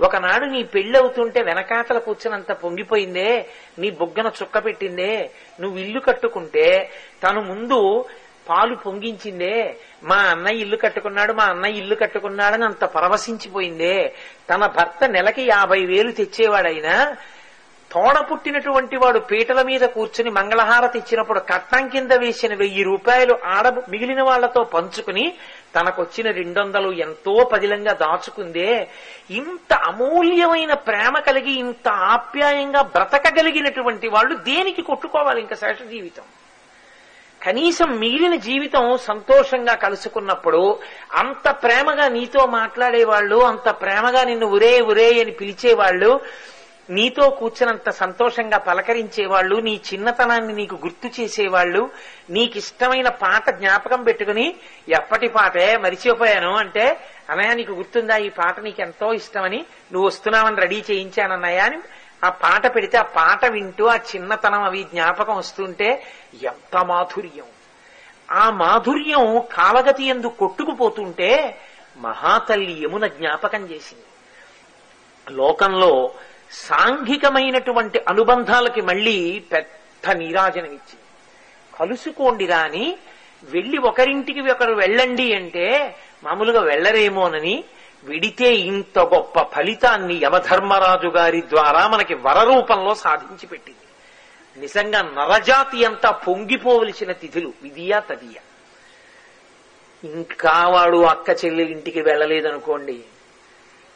ఒకనాడు నీ పెళ్ళవుతుంటే వెనకాతల కూర్చునంత పొంగిపోయిందే నీ బొగ్గన చుక్క పెట్టిందే నువ్వు ఇల్లు కట్టుకుంటే తను ముందు పాలు పొంగించిందే మా అన్నయ్య ఇల్లు కట్టుకున్నాడు మా అన్నయ్య ఇల్లు కట్టుకున్నాడని అంత పరవశించిపోయిందే. తన భర్త నెలకి యాభై వేలు తెచ్చేవాడైనా తోడ పుట్టినటువంటి వాడు పీటల మీద కూర్చుని మంగళహారతి ఇచ్చినప్పుడు కట్నం కింద వేసిన వెయ్యి రూపాయలు ఆడ మిగిలిన వాళ్ళతో పంచుకుని తనకొచ్చిన రెండొందలు ఎంతో పదిలంగా దాచుకుందే. ఇంత అమూల్యమైన ప్రేమ కలిగి ఇంత ఆప్యాయంగా బ్రతకగలిగినటువంటి వాళ్ళు దేనికి కొట్టుకోవాలి ఇంకా శేష జీవితం? కనీసం మిగిలిన జీవితం సంతోషంగా కలుసుకున్నప్పుడు అంత ప్రేమగా నీతో మాట్లాడేవాళ్ళు అంత ప్రేమగా నిన్ను ఉరే ఉరే అని పిలిచేవాళ్ళు నీతో కూర్చున్నంత సంతోషంగా పలకరించేవాళ్ళు నీ చిన్నతనాన్ని నీకు గుర్తు చేసేవాళ్ళు నీకిష్టమైన పాట జ్ఞాపకం పెట్టుకుని ఎప్పటి పాటే మరిచిపోయాను అంటే అన్నయ్య నీకు గుర్తుందా? ఈ పాట నీకు ఎంతో ఇష్టమని నువ్వు వస్తున్నావని రెడీ చేయించానన్నయ్య అని ఆ పాట పెడితే ఆ పాట వింటూ ఆ చిన్నతనం అవి జ్ఞాపకం వస్తుంటే ఎంత మాధుర్యం. ఆ మాధుర్యం కాలగతి ఎందు కొట్టుకుపోతుంటే మహాతల్లి యమున జ్ఞాపకం చేసింది. లోకంలో సాంఘికమైనటువంటి అనుబంధాలకి మళ్ళీ పెద్ద నీరాజనం ఇచ్చింది. కలుసుకోండి రాని వెళ్ళి ఒకరింటికి ఒకరు వెళ్ళండి అంటే మామూలుగా వెళ్ళరేమోనని విడితే ఇంత గొప్ప ఫలితాన్ని యమధర్మరాజు గారి ద్వారా మనకి వరరూపంలో సాధించి పెట్టింది. నిజంగా నరజాతి అంతా పొంగిపోవలసిన తిథులు విధియా తదియ. ఇంకా వాడు అక్క చెల్లి ఇంటికి వెళ్ళలేదనుకోండి.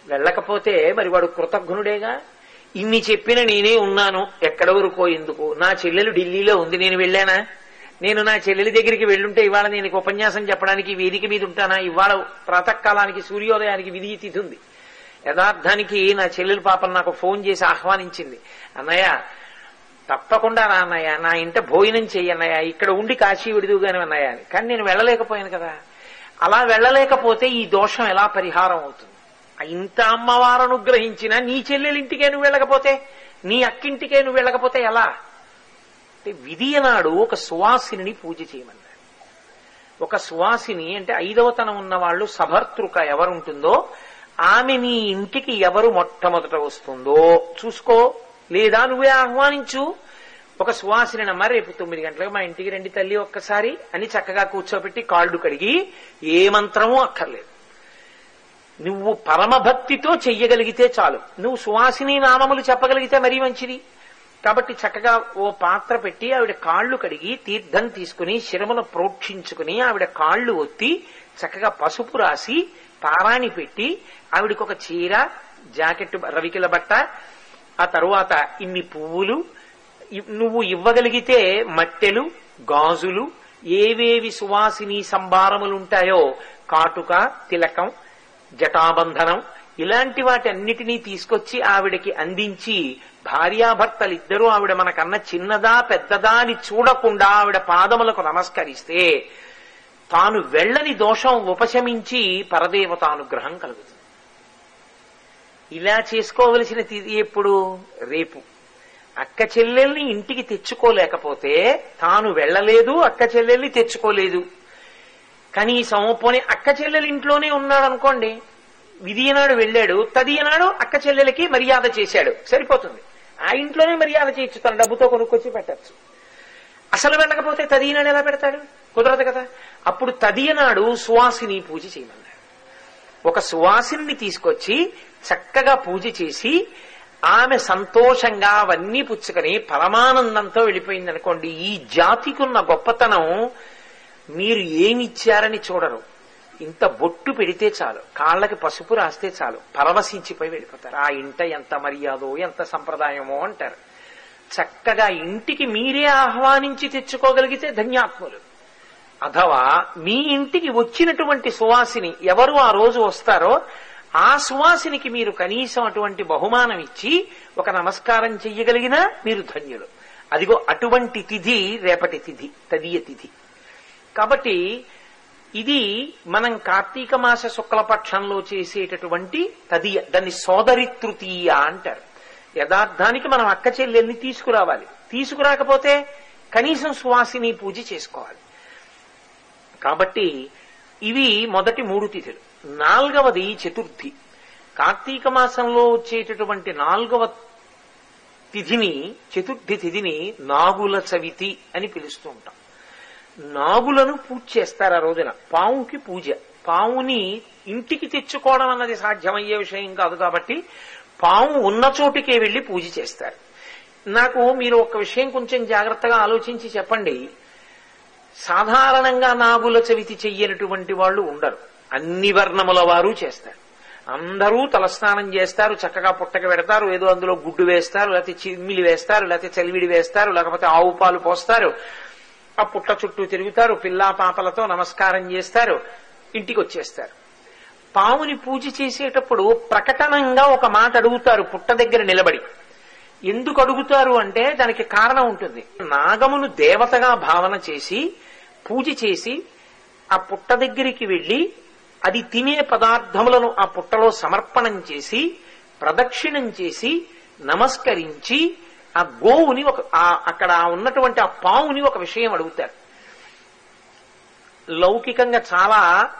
వెళ్ళకపోతే మరి వాడు కృతజ్ఞుడేగా? ఇన్ని చెప్పిన నేనే ఉన్నాను. ఎక్కడ వరకు ఎందుకు? నా చెల్లెలు ఢిల్లీలో ఉంది నేను వెళ్ళానా? నేను నా చెల్లెలి దగ్గరికి వెళ్ళుంటే ఇవాళ నేను ఉపన్యాసం చెప్పడానికి వేదిక మీద ఉంటానా? ఇవాళ ప్రాతకాలానికి సూర్యోదయానికి విధి తిథి ఉంది యథార్థానికి నా చెల్లెలు పాపం నాకు ఫోన్ చేసి ఆహ్వానించింది. అన్నయ్య తప్పకుండా రా అన్నయ్య నా ఇంట భోజనం చెయ్యన్నయ్య ఇక్కడ ఉండి కాశీ విడుదుగానే అన్నయ్య అని. కానీ నేను వెళ్ళలేకపోయాను కదా. అలా వెళ్ళలేకపోతే ఈ దోషం ఎలా పరిహారం అవుతుంది? ఇంత అమ్మవారు అనుగ్రహించినా నీ చెల్లెలింటికే నువ్వు వెళ్ళకపోతే? నీ అక్కింటికే నువ్వు వెళ్ళకపోతే ఎలా? అంటే విధి ఒక సువాసిని పూజ చేయమన్నాడు. ఒక సువాసిని అంటే ఐదవతనం ఉన్న వాళ్ళు సభర్తృక ఎవరుంటుందో ఆమె నీ ఇంటికి ఎవరు మొట్టమొదట వస్తుందో చూసుకో. లేదా నువ్వే ఆహ్వానించు. ఒక సువాసిని నమ్మ రేపు తొమ్మిది గంటలకు మా ఇంటికి రండి తల్లి ఒక్కసారి అని చక్కగా కూర్చోబెట్టి కాళ్ళు కడిగి ఏ మంత్రమూ అక్కర్లేదు. నువ్వు పరమభక్తితో చెయ్యగలిగితే చాలు. నువ్వు సువాసిని నామములు చెప్పగలిగితే మరీ మంచిది. కాబట్టి చక్కగా ఓ పాత్ర పెట్టి ఆవిడ కాళ్ళు కడిగి తీర్థం తీసుకుని శిరమును ప్రోక్షించుకుని ఆవిడ కాళ్ళు ఒత్తి చక్కగా పసుపు రాసి పారాణి పెట్టి ఆవిడకి ఒక చీర జాకెట్ రవికిల బట్ట ఆ తరువాత ఇన్ని పువ్వులు నువ్వు ఇవ్వగలిగితే మట్టెలు గాజులు ఏవేవి సువాసిని సంభారములుంటాయో కాటుక తిలకం జటాబంధనం. ఇలాంటి వాటి అన్నిటినీ తీసుకొచ్చి ఆవిడకి అందించి భార్యాభర్తలిద్దరూ ఆవిడ మనకన్న చిన్నదా పెద్దదా అని చూడకుండా ఆవిడ పాదములకు నమస్కరిస్తే తాను వెళ్ళని దోషం ఉపశమించి పరదేవతానుగ్రహం కలుగుతుంది. ఇలా చేసుకోవలసిన తిథి ఎప్పుడు? రేపు. అక్క చెల్లెల్ని ఇంటికి తెచ్చుకోలేకపోతే తాను వెళ్ళలేదు అక్క చెల్లెల్ని తెచ్చుకోలేదు. కనీసం పోనీ అక్క చెల్లెలు ఇంట్లోనే ఉన్నాడు అనుకోండి విధియనాడు వెళ్ళాడు తదియనాడు అక్క చెల్లెలకి మర్యాద చేశాడు సరిపోతుంది. ఆ ఇంట్లోనే మర్యాద చేయొచ్చు తన డబ్బుతో కొనుక్కొచ్చి పెట్టచ్చు. అసలు వెళ్ళకపోతే తదియనాడు ఎలా పెడతాడు? కుదరదు కదా. అప్పుడు తదియనాడు సువాసిని పూజ చేయమన్నాడు. ఒక సువాసిని తీసుకొచ్చి చక్కగా పూజ చేసి ఆమె సంతోషంగా అవన్నీ పుచ్చుకొని పరమానందంతో వెళ్ళిపోయింది అనుకోండి ఈ జాతికున్న గొప్పతనం మీరు ఏమిచ్చారని చూడరు. ఇంత బొట్టు పెడితే చాలు. కాళ్ళకి పసుపు రాస్తే చాలు. పరవశించిపోయి వెళ్ళిపోతారు. ఆ ఇంట ఎంత మర్యాదో ఎంత సంప్రదాయమో అంటారు. చక్కగా ఇంటికి మీరే ఆహ్వానించి తెచ్చుకోగలిగితే ధన్యాత్ములు. అథవా మీ ఇంటికి వచ్చినటువంటి సువాసిని ఎవరు ఆ రోజు వస్తారో ఆ సువాసినికి మీరు కనీసం అటువంటి బహుమానం ఇచ్చి ఒక నమస్కారం చెయ్యగలిగినా మీరు ధన్యులు. అదిగో అటువంటి తిథి రేపటి తిథి తదియ తిథి. కాబట్టి ఇది మనం కార్తీక మాస శుక్లపక్షంలో చేసేటటువంటి తదియ దాన్ని సోదరి తృతీయ అంటారు. యథార్థానికి మనం అక్క చెల్లెల్ని తీసుకురావాలి. తీసుకురాకపోతే కనీసం సువాసిని పూజ చేసుకోవాలి. కాబట్టి ఇవి మొదటి మూడు తిథులు. నాలుగవది చతుర్థి. కార్తీక మాసంలో వచ్చేటటువంటి నాలుగవ తిథిని చతుర్థి తిథిని నాగుల చవితి అని పిలుస్తూ ఉంటాం. నాగులను పూజ చేస్తారు ఆ రోజున. పావుకి పూజ. పావుని ఇంటికి తెచ్చుకోవడం అన్నది సాధ్యమయ్యే విషయం కాదు కాబట్టి పాము ఉన్న చోటికే వెళ్ళి పూజ చేస్తారు. నాకు మీరు ఒక విషయం కొంచెం జాగ్రత్తగా ఆలోచించి చెప్పండి. సాధారణంగా నాగుల చవితి చెయ్యనటువంటి వాళ్ళు ఉండరు. అన్ని వర్ణముల వారు చేస్తారు. అందరూ తలస్నానం చేస్తారు చక్కగా పుట్టక పెడతారు ఏదో అందులో గుడ్డు వేస్తారు లేకపోతే చిమ్మిలి వేస్తారు లేకపోతే చలివిడి వేస్తారు లేకపోతే ఆవు పాలు పోస్తారు. ఆ పుట్ట చుట్టూ తిరుగుతారు పిల్లా పాపలతో నమస్కారం చేస్తారు ఇంటికి వచ్చేస్తారు. పావుని పూజ చేసేటప్పుడు ప్రకటనంగా ఒక మాట అడుగుతారు పుట్ట దగ్గర నిలబడి. ఎందుకు అడుగుతారు అంటే దానికి కారణం ఉంటుంది. నాగమును దేవతగా భావన చేసి పూజ చేసి ఆ పుట్ట దగ్గరికి వెళ్ళి అది తినే పదార్థములను ఆ పుట్టలో సమర్పణం చేసి ప్రదక్షిణం చేసి నమస్కరించి ఆ గోవుని ఒక అక్కడ ఉన్నటువంటి ఆ పావుని ఒక విషయం అడుగుతారు లౌకికంగా చాలా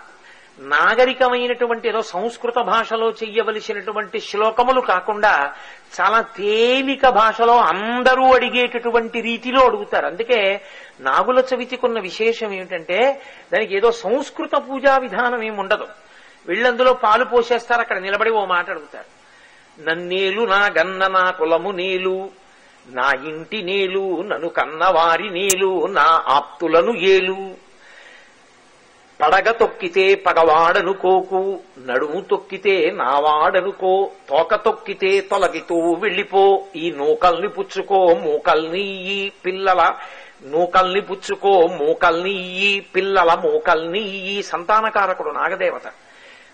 నాగరికమైనటువంటి ఏదో సంస్కృత భాషలో చెయ్యవలసినటువంటి శ్లోకములు కాకుండా చాలా తేలిక భాషలో అందరూ అడిగేటటువంటి రీతిలో అడుగుతారు. అందుకే నాగుల చవితికున్న విశేషం ఏమిటంటే దానికి ఏదో సంస్కృత పూజా విధానం ఏమి ఉండదు. వీళ్ళందులో పాలు పోసేస్తారు అక్కడ నిలబడి ఓ మాట అడుగుతారు. నన్నేలు నా గన్న నా కులము నేలు. నా ఇంటి నేలు నన్ను కన్నవారి నీలు నా ఆప్తులను ఏలు. పడగ తొక్కితే పగవాడనుకోకు నడుము తొక్కితే నావాడనుకో తోక తొక్కితే తొలగితూ వెళ్ళిపో ఈ నూకల్ని పుచ్చుకో మూకల్ని ఈ పిల్లల నూకల్ని పుచ్చుకో మూకల్ని ఈ పిల్లల మూకల్ని ఈ సంతానకారకుడు నాగదేవత.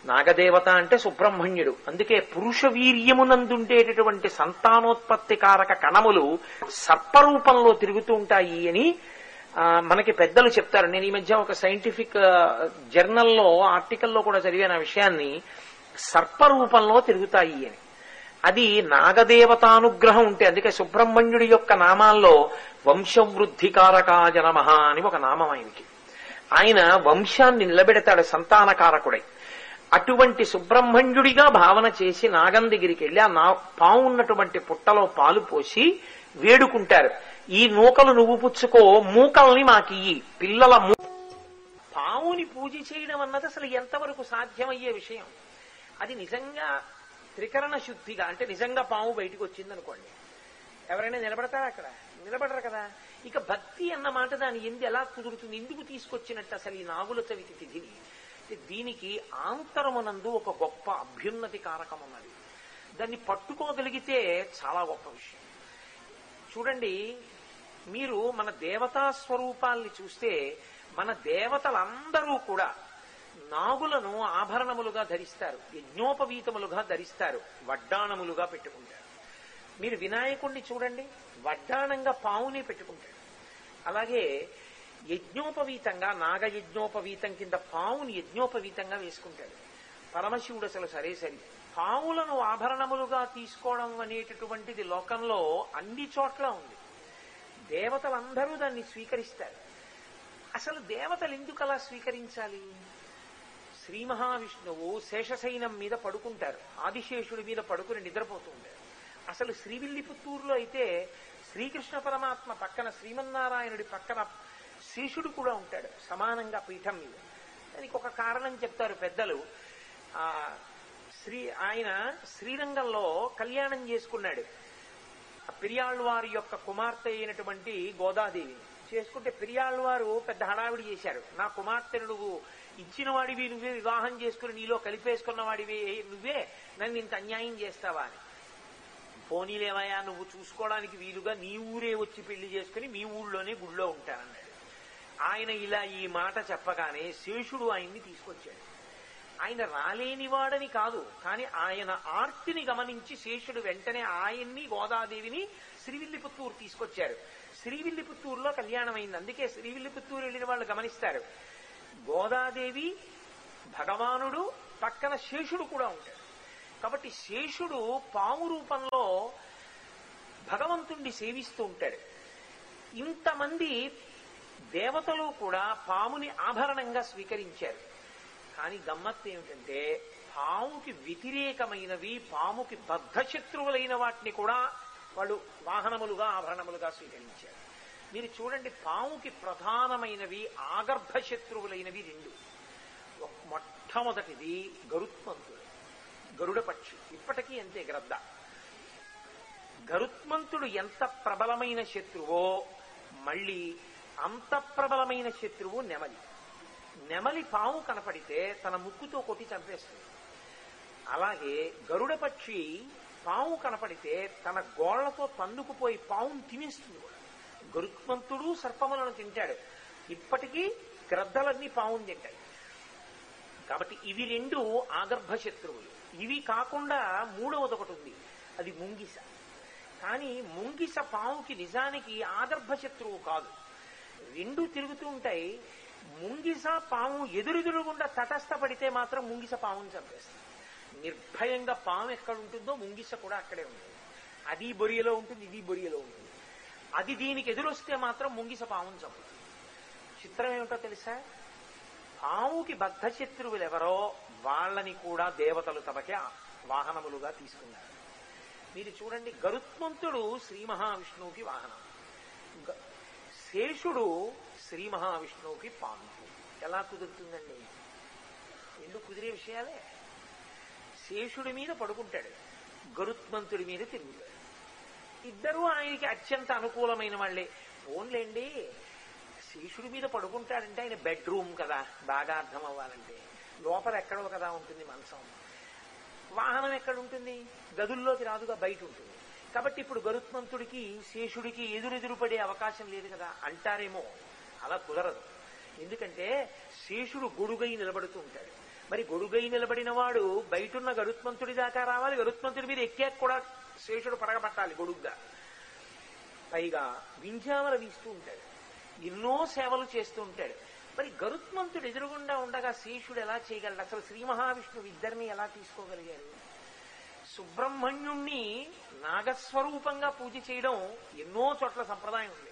నాగదేవత అంటే సుబ్రహ్మణ్యుడు. అందుకే పురుష వీర్యమునందుండేటటువంటి సంతానోత్పత్తి కారక కణములు సర్పరూపంలో తిరుగుతూ ఉంటాయి అని మనకి పెద్దలు చెప్తారు. నేను ఈ మధ్య ఒక సైంటిఫిక్ జర్నల్లో ఆర్టికల్లో కూడా చదివాను ఆ విషయాన్ని. సర్పరూపంలో తిరుగుతాయి అని. అది నాగదేవతానుగ్రహం ఉంటే అందుకే సుబ్రహ్మణ్యుడి యొక్క నామాల్లో వంశవృద్ధికారకాజ నమః అని ఒక నామం ఆయనకి. ఆయన వంశాన్ని నిలబెడతాడు సంతానకారకుడై. అటువంటి సుబ్రహ్మణ్యుడిగా భావన చేసి నాగం దగ్గరికి వెళ్ళి ఆ నా పావు ఉన్నటువంటి పుట్టలో పాలు పోసి వేడుకుంటారు. ఈ నూకలు నువ్వు పుచ్చుకో మూకల్ని మాకియ్యి. పిల్లల మూ పావుని పూజ చేయడం అన్నది అసలు ఎంతవరకు సాధ్యమయ్యే విషయం? అది నిజంగా త్రికరణ శుద్ధిగా అంటే నిజంగా పాము బయటికి వచ్చింది అనుకోండి ఎవరైనా నిలబడతారా అక్కడ? నిలబడరు కదా. ఇక భక్తి అన్న మాట దాని ఎందు ఎలా కుదురుతుంది? ఎందుకు తీసుకొచ్చినట్టు అసలు ఈ నాగుల చవితి తిథిని. అంటే దీనికి ఆంతరమునందు ఒక గొప్ప అభ్యున్నతి కారకం ఉన్నది దాన్ని పట్టుకోగలిగితే చాలా గొప్ప విషయం. చూడండి మీరు మన దేవతా స్వరూపాల్ని చూస్తే మన దేవతలందరూ కూడా నాగులను ఆభరణములుగా ధరిస్తారు యజ్ఞోపవీతములుగా ధరిస్తారు వడ్డాణములుగా పెట్టుకుంటారు. మీరు వినాయకుణ్ణి చూడండి వడ్డాణంగా పావుని పెట్టుకుంటాడు అలాగే యజ్ఞోపవీతంగా నాగ యజ్ఞోపవీతం కింద పావుని యజ్ఞోపవీతంగా వేసుకుంటాడు. పరమశివుడు అసలు సరే సరి. పావులను ఆభరణములుగా తీసుకోవడం అనేటటువంటిది లోకంలో అన్ని చోట్ల ఉంది. దేవతలందరూ దాన్ని స్వీకరిస్తారు. అసలు దేవతలు ఎందుకు అలా స్వీకరించాలి? శ్రీ మహావిష్ణువు శేషశైనం మీద పడుకుంటారు. ఆదిశేషుడి మీద పడుకుని నిద్రపోతూ ఉంటారు. అసలు శ్రీవిల్లిపుత్తూరులో అయితే శ్రీకృష్ణ పరమాత్మ పక్కన శ్రీమన్నారాయణుడి పక్కన శేషుడు కూడా ఉంటాడు సమానంగా పీఠం మీద. దానికి ఒక కారణం చెప్తారు పెద్దలు. ఆ శ్రీ ఆయన శ్రీరంగంలో కళ్యాణం చేసుకున్నాడు. ఆ పెరియాళ్ళవారి యొక్క కుమార్తె అయినటువంటి గోదాదేవి చేసుకుంటే పెరియాళ్ళవారు పెద్ద హడావిడి చేశారు. నా కుమార్తెను నువ్వు ఇచ్చిన వాడివి నువ్వే వివాహం చేసుకుని నీలో కలిపేసుకున్న వాడివి నువ్వే నన్ను ఇంత అన్యాయం చేస్తావా అని. పోనీలేవయ్యా నువ్వు చూసుకోవడానికి వీలుగా నీ ఊరే వచ్చి పెళ్ళి చేసుకుని మీ ఊళ్ళోనే గుళ్ళో ఉంటానన్నాడు. ఆయన ఇలా ఈ మాట చెప్పగానే శేషుడు ఆయన్ని తీసుకొచ్చాడు. ఆయన రాలేనివాడని కాదు కానీ ఆయన ఆర్తిని గమనించి శేషుడు వెంటనే ఆయన్ని గోదాదేవిని శ్రీవిల్లిపుత్తూరు తీసుకొచ్చారు. శ్రీవిల్లిపుత్తూరులో కళ్యాణం అయింది అందుకే శ్రీవిల్లిపుత్తూరు వెళ్ళిన వాళ్ళు గమనిస్తారు. గోదాదేవి భగవానుడు పక్కన శేషుడు కూడా ఉంటాడు కాబట్టి శేషుడు పాము రూపంలో భగవంతుణ్ణి సేవిస్తూ ఉంటాడు. ఇంతమంది దేవతలు కూడా పాముని ఆభరణంగా స్వీకరించారు. కానీ గమ్మత్తు ఏమిటంటే పాముకి వ్యతిరేకమైనవి పాముకి బద్ధశత్రువులైన వాటిని కూడా వాళ్ళు వాహనములుగా ఆభరణములుగా స్వీకరించారు. మీరు చూడండి పాముకి ప్రధానమైనవి ఆగర్భ శత్రువులైనవి రెండు. ఒక- మొట్టమొదటిది గరుత్మంతుడు గరుడ పక్షి. ఇప్పటికీ అంతే గ్రద్ద. గరుత్మంతుడు ఎంత ప్రబలమైన శత్రువో మళ్ళీ అంత ప్రబలమైన శత్రువు నెమలి. నెమలి పాము కనపడితే తన ముక్కుతో కొట్టి చంపేస్తుంది. అలాగే గరుడ పక్షి పాము కనపడితే తన గోళ్ళతో తన్నుకుపోయి పావును తినేస్తుంది గరుత్మంతుడు సర్పములను తింటాడు. ఇప్పటికీ గ్రద్దలన్నీ పావును తింటాయి. కాబట్టి ఇవి రెండు ఆగర్భ శత్రువులు. ఇవి కాకుండా మూడవది ఒకటి ఉంది. అది ముంగిస. కానీ ముంగిస పాముకి నిజానికి ఆగర్భ శత్రువు కాదు. రెండు తిరుగుతూ ఉంటాయి. ముంగిస పాము ఎదురెదురుగుండా తటస్థపడితే మాత్రం ముంగిస పాముని చంపేస్తుంది. నిర్భయంగా పాము ఎక్కడ ఉంటుందో ముంగిస కూడా అక్కడే ఉంటుంది. అది బొరియలో ఉంటుంది ఇది బొరియలో ఉంటుంది. అది దీనికి ఎదురొస్తే మాత్రం ముంగిస పాముని చంపుతుంది. చిత్రం ఏమిటో తెలుసా? పాముకి బద్ధ శత్రువులు ఎవరో వాళ్ళని కూడా దేవతలు తమకే వాహనములుగా తీసుకున్నారు. మీరు చూడండి గరుత్మంతుడు శ్రీ మహావిష్ణువుకి వాహనం. శేషుడు శ్రీ మహావిష్ణువుకి పాము. ఎలా కుదురుతుందండి? ఎందుకు కుదిరే విషయాలే? శేషుడి మీద పడుకుంటాడు. గరుత్మంతుడి మీద తిరుగుతాడు. ఇద్దరూ ఆయనకి అత్యంత అనుకూలమైన వాళ్ళే. ఫోన్లేండి శేషుడి మీద పడుకుంటాడంటే ఆయన బెడ్రూమ్ కదా బాగా అర్థం అవ్వాలంటే. లోపల ఎక్కడో కదా ఉంటుంది మనసం వాహనం ఎక్కడ ఉంటుంది? గదుల్లోకి రాదుగా బయట ఉంటుంది. కాబట్టి ఇప్పుడు గరుత్మంతుడికి శేషుడికి ఎదురెదురు పడే అవకాశం లేదు కదా. అంటారేమో. అలా కుదరదు. ఎందుకంటే శేషుడు గొడుగై నిలబడుతూ ఉంటాడు. మరి గొడుగై నిలబడిన వాడు బయటున్న గరుత్మంతుడి దాకా రావాలి. గరుత్మంతుడి మీద ఎక్కాక కూడా శేషుడు పడగబట్టాలి గొడుగ్గా. పైగా వింజామర వీస్తూ ఉంటాడు. ఎన్నో సేవలు చేస్తూ ఉంటాడు. మరి గరుత్మంతుడు ఎదురుగుండా ఉండగా శేషుడు ఎలా చేయగలడు? అసలు శ్రీ మహావిష్ణువు ఇద్దరిని ఎలా తీసుకోగలిగారు సుబ్రహ్మణ్యుణ్ణి నాగస్వరూపంగా పూజ చేయడం ఎన్నో చోట్ల సంప్రదాయం ఉంది.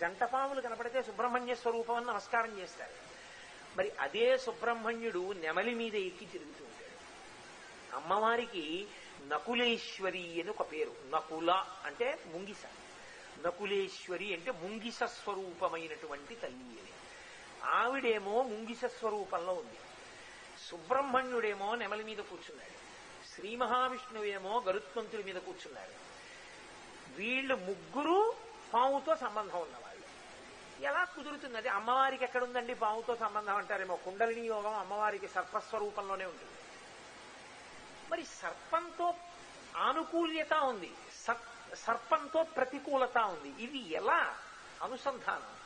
జంటపాములు కనపడితే సుబ్రహ్మణ్య స్వరూపం అని నమస్కారం చేస్తారు. మరి అదే సుబ్రహ్మణ్యుడు నెమలి మీద ఎక్కి తిరుగుతూ ఉంటాడు. అమ్మవారికి నకులేశ్వరి అని ఒక పేరు. నకుల అంటే ముంగిస. నకులేశ్వరి అంటే ముంగిస స్వరూపమైనటువంటి తల్లి అని. ఆవిడేమో ముంగిస స్వరూపంలో ఉంది. సుబ్రహ్మణ్యుడేమో నెమలి మీద కూర్చున్నాడు. శ్రీ మహావిష్ణువేమో గరుత్మంతుడి మీద కూర్చున్నాడు. వీళ్ళు ముగ్గురు పావుతో సంబంధం ఉన్నవాళ్ళు. ఎలా కుదురుతున్నది? అమ్మవారికి ఎక్కడుందండి పావుతో సంబంధం అంటారేమో? కుండలిని యోగం అమ్మవారికి సర్పస్వరూపంలోనే ఉంటుంది. మరి సర్పంతో ఆనుకూల్యత ఉంది. సర్పంతో ప్రతికూలత ఉంది. ఇది ఎలా అనుసంధానం?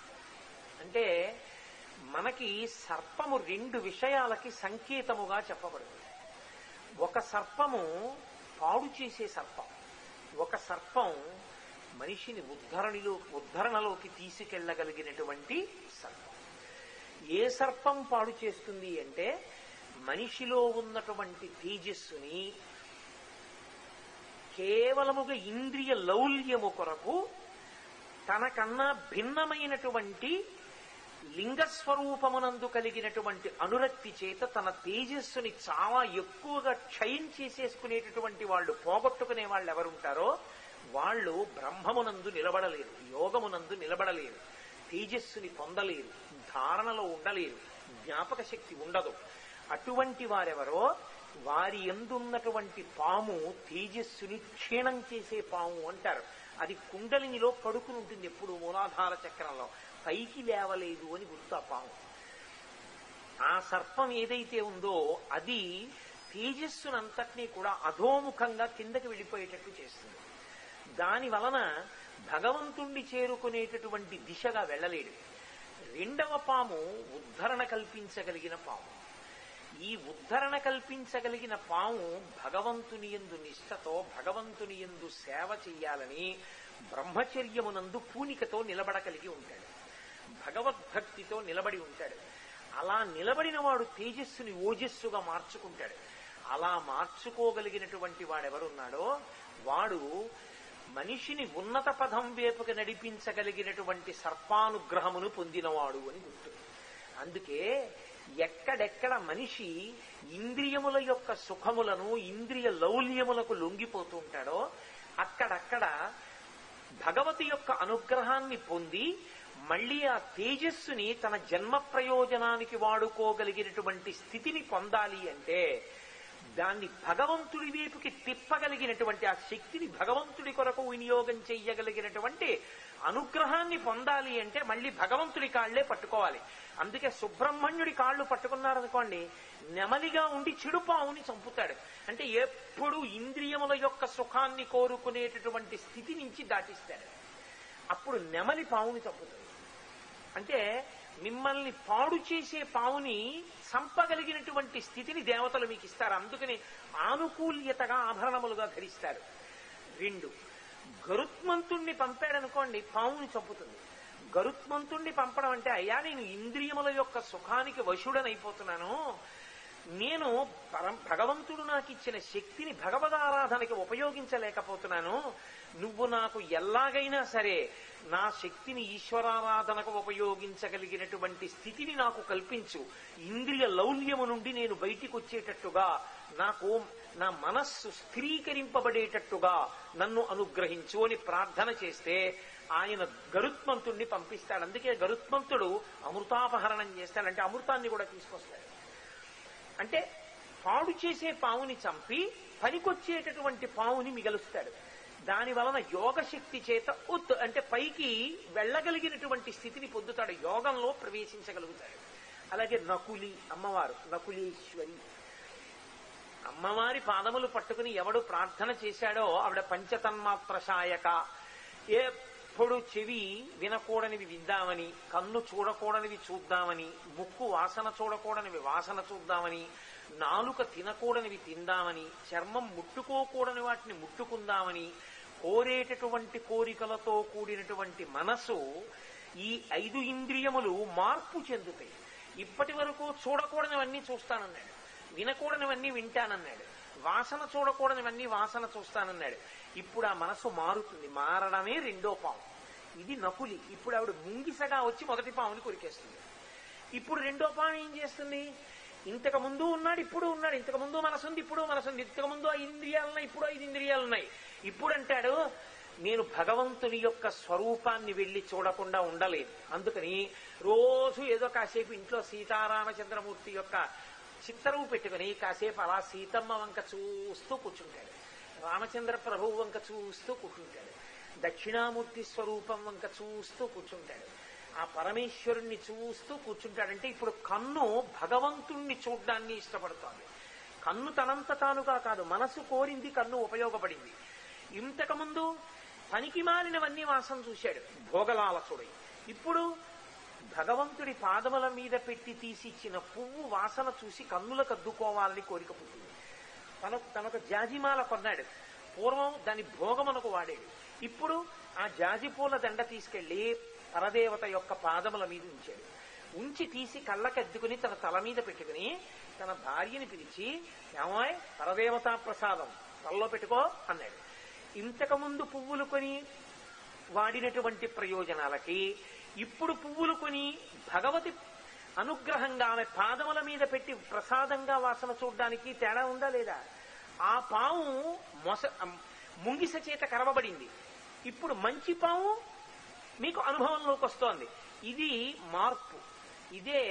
అంటే మనకి సర్పము రెండు విషయాలకి సంకేతముగా చెప్పబడుతుంది. ఒక సర్పము పాడు చేసే సర్పం. ఒక సర్పం మనిషిని ఉద్ధరణిలో ఉద్ధరణలోకి తీసుకెళ్ళగలిగినటువంటి సర్పం. ఏ సర్పం పాడు చేస్తుంది అంటే మనిషిలో ఉన్నటువంటి తేజస్సుని కేవలముగా ఇంద్రియ లౌల్యము కొరకు తనకన్నా భిన్నమైనటువంటి లింగస్వరూపమునందు కలిగినటువంటి అనురక్తి చేత తన తేజస్సుని చాలా ఎక్కువగా క్షయం చేసేసుకునేటటువంటి వాళ్ళు పోగొట్టుకునే వాళ్ళు ఎవరుంటారో వాళ్ళు బ్రహ్మమునందు నిలబడలేరు యోగమునందు నిలబడలేరు తేజస్సుని పొందలేరు ధారణలో ఉండలేరు జ్ఞాపక శక్తి ఉండదు. అటువంటి వారెవరో వారి ఎందున్నటువంటి పాము తేజస్సుని క్షీణం చేసే పాము అంటారు. అది కుండలినిలో పడుకుని ఉంటుంది ఎప్పుడు మూలాధార చక్రంలో. పైకి లేవలేదు అని గుర్తు ఆ పాము. ఆ సర్పం ఏదైతే ఉందో అది తేజస్సునంతటినీ కూడా అధోముఖంగా కిందకి వెళ్ళిపోయేటట్టు చేస్తుంది. దాని వలన భగవంతుణ్ణి చేరుకునేటటువంటి దిశగా వెళ్ళలేడు రెండవ పాము ఉద్ధరణ కల్పించగలిగిన పాము. ఈ ఉద్ధరణ కల్పించగలిగిన పాము భగవంతుని ఎందు నిష్ఠతో భగవంతుని ఎందు సేవ చెయ్యాలని బ్రహ్మచర్యమునందు పూనికతో నిలబడగలిగి ఉంటాడు. భగవద్భక్తితో నిలబడి ఉంటాడు. అలా నిలబడిన వాడు తేజస్సుని ఓజస్సుగా మార్చుకుంటాడు. అలా మార్చుకోగలిగినటువంటి వాడెవరున్నాడో వాడు మనిషిని ఉన్నత పదం వైపుకి నడిపించగలిగినటువంటి సర్పానుగ్రహమును పొందినవాడు అని గుర్తు. అందుకే ఎక్కడెక్కడ మనిషి ఇంద్రియముల యొక్క సుఖములను ఇంద్రియ లౌల్యములకు లొంగిపోతూ ఉంటాడో అక్కడక్కడ భగవతి యొక్క అనుగ్రహాన్ని పొంది మళ్ళీ ఆ తేజస్సుని తన జన్మ ప్రయోజనానికి వాడుకోగలిగినటువంటి స్థితిని పొందాలి అంటే దాన్ని భగవంతుడి వైపుకి తిప్పగలిగినటువంటి ఆ శక్తిని భగవంతుడి కొరకు వినియోగం చెయ్యగలిగినటువంటి అనుగ్రహాన్ని పొందాలి అంటే మళ్ళీ భగవంతుడి కాళ్ళే పట్టుకోవాలి. అందుకే సుబ్రహ్మణ్యుడి కాళ్ళు పట్టుకున్నారనుకోండి నెమలిగా ఉండి చెడు పావుని చంపుతాడు. అంటే ఎప్పుడు ఇంద్రియముల యొక్క సుఖాన్ని కోరుకునేటటువంటి స్థితి నుంచి దాటిస్తాడు. అప్పుడు నెమలి పావుని చంపుతాడు. అంటే మిమ్మల్ని పాడు చేసే పావుని చంపగలిగినటువంటి స్థితిని దేవతలు మీకు ఇస్తారు. అందుకని ఆనుకూల్యతగా ఆభరణములుగా ధరిస్తారు. రెండు గరుత్మంతుణ్ణి పంపాడనుకోండి పావుని చంపుతుంది. గరుత్మంతుణ్ణి పంపడం అంటే అయ్యా నేను ఇంద్రియముల యొక్క సుఖానికి వశుడనైపోతున్నాను. నేను పరం భగవంతుడు నాకు ఇచ్చిన శక్తిని భగవదారాధనకి ఉపయోగించలేకపోతున్నాను. నువ్వు నాకు ఎలాగైనా సరే నా శక్తిని ఈశ్వరారాధనకు ఉపయోగించగలిగినటువంటి స్థితిని నాకు కల్పించు. ఇంద్రియ లౌల్యము నుండి నేను బయటికి వచ్చేటట్టుగా నాకు నా మనస్సు స్థిరీకరింపబడేటట్టుగా నన్ను అనుగ్రహించు అని ప్రార్థన చేస్తే ఆయన గరుత్మంతుణ్ణి పంపిస్తాడు. అందుకే గరుత్మంతుడు అమృతాపహరణం చేస్తాడంటే అమృతాన్ని కూడా తీసుకొస్తాడు. అంటే పాడు చేసే పావుని చంపి పనికొచ్చేటటువంటి పావుని మిగలుస్తాడు. దాని వలన యోగ శక్తి చేత ఉత్ అంటే పైకి వెళ్ళగలిగినటువంటి స్థితిని పొందుతాడు యోగంలో ప్రవేశించగలుగుతాడు. అలాగే నకులి అమ్మవారు నకులీశ్వరి. అమ్మవారి పాదములు పట్టుకుని ఎవడు ప్రార్థన చేశాడో ఆవిడ పంచతన్మాత్ర సాయక ఎప్పుడు చెవి వినకూడనివి విందామని కన్ను చూడకూడనివి చూద్దామని ముక్కు వాసన చూడకూడనివి వాసన చూద్దామని నాలుక తినకూడనివి తిందామని చర్మం ముట్టుకోకూడని వాటిని ముట్టుకుందామని కోరేటటువంటి కోరికలతో కూడినటువంటి మనసు ఈ ఐదు ఇంద్రియములు మార్పు చెందుతాయి. ఇప్పటి వరకు చూడకూడనివన్నీ చూస్తానన్నాడు. వినకూడనివన్నీ వింటానన్నాడు. వాసన చూడకూడనివన్నీ వాసన చూస్తానన్నాడు. ఇప్పుడు ఆ మనసు మారుతుంది. మారడమే రెండో పాము. ఇది నకులి. ఇప్పుడు ఆవిడ ముంగిసగా వచ్చి మొదటి పాముని కొరికేస్తుంది. ఇప్పుడు రెండో పాము ఏం చేస్తుంది? ఇంతకు ముందు ఉన్నాడు ఇప్పుడు ఉన్నాడు. ఇంతకు ముందు మనసుంది ఇప్పుడు మనసుంది. ఇంతకు ముందు ఐదు ఇంద్రియాలు ఉన్నాయి ఇప్పుడు ఐదు ఇంద్రియాలు ఉన్నాయి ఇప్పుడు అంటాడు నేను భగవంతుని యొక్క స్వరూపాన్ని వెళ్ళి చూడకుండా ఉండలేను. అందుకని రోజు ఏదో కాసేపు ఇంట్లో సీతారామచంద్రమూర్తి యొక్క చిత్తరువు పెట్టుకుని కాసేపు అలా సీతమ్మ వంక చూస్తూ కూర్చుంటాడు. రామచంద్ర ప్రభువు వంక చూస్తూ కూర్చుంటాడు. దక్షిణామూర్తి స్వరూపం వంక చూస్తూ కూర్చుంటాడు. ఆ పరమేశ్వరుణ్ణి చూస్తూ కూర్చుంటాడంటే ఇప్పుడు కన్ను భగవంతుణ్ణి చూడ్డాన్ని ఇష్టపడుతోంది. కన్ను తనంత తానుగా కాదు మనసు కోరింది కన్ను ఉపయోగపడింది. ఇంతకుముందు పనికి మాలినవన్నీ వాసన చూశాడు భోగలాలసుడై. ఇప్పుడు భగవంతుడి పాదముల మీద పెట్టి తీసిచ్చిన పువ్వు వాసన చూసి కన్నులకు అద్దుకోవాలని కోరిక పుట్టింది. తనకు తనకు జాజిమాల కొన్నాడు. పూర్వం దాని భోగమునకు వాడాడు. ఇప్పుడు ఆ జాజి పూల దండ తీసుకెళ్ళి పరదేవత యొక్క పాదముల మీద ఉంచాడు. ఉంచి తీసి కళ్ళకెద్దుకుని తన తల మీద పెట్టుకుని తన భార్యని పిలిచి ఏమాయ్ పరదేవతా ప్రసాదం తలలో పెట్టుకో అన్నాడు. ఇంతకుముందు పువ్వులు కొని వాడినటువంటి ప్రయోజనాలకి ఇప్పుడు పువ్వులు కొని భగవతి అనుగ్రహంగా ఆమె పాదముల మీద పెట్టి ప్రసాదంగా వాసన చూడడానికి తేడా ఉందా లేదా? ఆ పాము మొస ముంగిస చేత కరవబడింది. ఇప్పుడు మంచి పాము మీకు అనుభవంలోకి వస్తోంది. ఇది మార్పు. ఇదే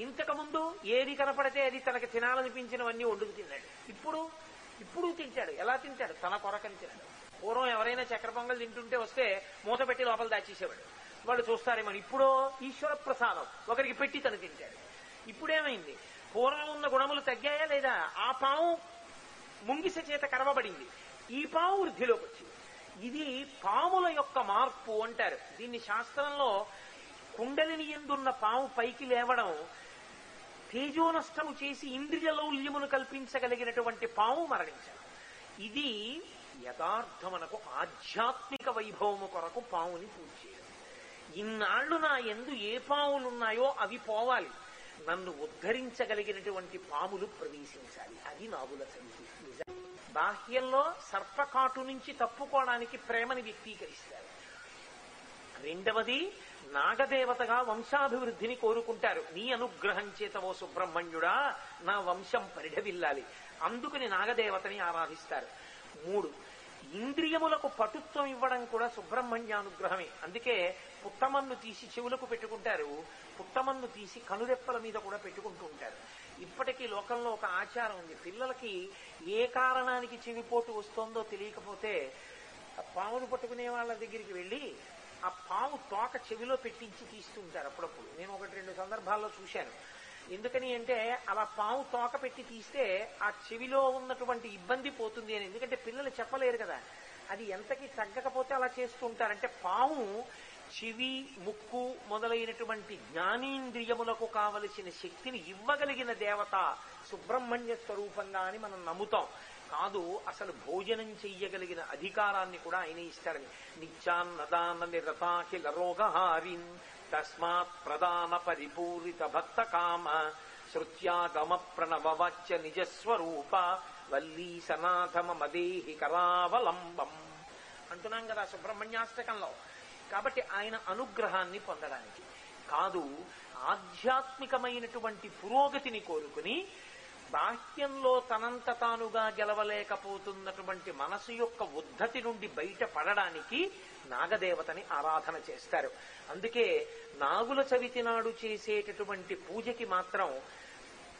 ఇంతకుముందు ఏది కనపడితే అది తనకి తినాలనిపించినవన్నీ వండుకు తిన్నాడు. ఇప్పుడు ఇప్పుడు తింటాడు ఎలా తింటాడు తన కొరకని తిన్నాడు. పూర్వం ఎవరైనా చక్కెర పొంగల్ తింటుంటే వస్తే మూత పెట్టి లోపల దాచేసేవాడు. వాళ్ళు చూస్తారేమో ఇప్పుడు ఈశ్వర ప్రసాదం. ఒకరికి పెట్టి తను తింటాడు. ఇప్పుడేమైంది? పూర్వం ఉన్న గుణములు తగ్గాయా లేదా? ఆ పాము ముంగిస చేత కరవబడింది. ఈ పాము వృద్ధిలోకి వచ్చింది ఇది పాముల యొక్క మార్పు అంటారు. దీన్ని శాస్త్రంలో కుండలిని ఎందున్న పాము పైకి లేవడం తేజోనష్టము చేసి ఇంద్రియ లౌల్యమును కల్పించగలిగినటువంటి పాము మరణించారు. ఇది యథార్థమునకు ఆధ్యాత్మిక వైభవము కొరకు పావుని పూజ చేయాలి. ఇన్నాళ్ళు నా ఎందు ఏ పావులున్నాయో అవి పోవాలి. నన్ను ఉద్ధరించగలిగినటువంటి పాములు ప్రవేశించాలి. అది నాగుల సంధి నిజం. బాహ్యంలో సర్పకాటు నుంచి తప్పుకోవడానికి ప్రేమని వ్యక్తీకరిస్తారు. రెండవది నాగదేవతగా వంశాభివృద్ధిని కోరుకుంటారు. నీ అనుగ్రహం చేత ఓ సుబ్రహ్మణ్యుడా నా వంశం పరిఢవిల్లాలి. అందుకని నాగదేవతని ఆరాధిస్తారు. మూడు ఇంద్రియములకు పటుత్వం ఇవ్వడం కూడా సుబ్రహ్మణ్యానుగ్రహమే. అందుకే పుట్టమన్ను తీసి చెవులకు పెట్టుకుంటారు. పుట్టమన్ను తీసి కనురెప్పల మీద కూడా పెట్టుకుంటూ ఉంటారు. ఇప్పటికీ లోకంలో ఒక ఆచారం ఉంది. పిల్లలకి ఏ కారణానికి చెవిపోటు వస్తోందో తెలియకపోతే పామును పట్టుకునే వాళ్ళ దగ్గరికి వెళ్ళి ఆ పాము తోక చెవిలో పెట్టించి తీస్తుంటారు అప్పుడప్పుడు. నేను ఒకటి రెండు సందర్భాల్లో చూశాను. ఎందుకని అంటే అలా పాము తోక పెట్టి తీస్తే ఆ చెవిలో ఉన్నటువంటి ఇబ్బంది పోతుంది అని. ఎందుకంటే పిల్లలు చెప్పలేరు కదా. అది ఎంతకి తగ్గకపోతే అలా చేస్తూ ఉంటారంటే పాము చెవి ముక్కు మొదలైనటువంటి జ్ఞానేంద్రియములకు కావలసిన శక్తిని ఇవ్వగలిగిన దేవత సుబ్రహ్మణ్య స్వరూపంగా అని మనం నమ్ముతాం. కాదు అసలు భోజనం చెయ్యగలిగిన అధికారాన్ని కూడా ఆయన ఇస్తారని. నిత్యాన్నదాన నిరతాఖిల రోగహారిన్ తస్మాత్ ప్రధాన పరిపూరిత భక్త కామ శృత్యాగమ ప్రణవవాచ్య నిజస్వరూప వల్లీ సనాథమ మదేహి కరావలంబం అంటున్నాం కదా సుబ్రహ్మణ్యాష్టకంలో. కాబట్టి ఆయన అనుగ్రహాన్ని పొందడానికి. కాదు ఆధ్యాత్మికమైనటువంటి పురోగతిని కోరుకుని బాహ్యంలో తనంత తానుగా గెలవలేకపోతున్నటువంటి మనసు యొక్క ఉద్ధతి నుండి బయటపడడానికి నాగదేవతని ఆరాధన చేస్తారు. అందుకే నాగుల చవితి నాడు చేసేటటువంటి పూజకి మాత్రం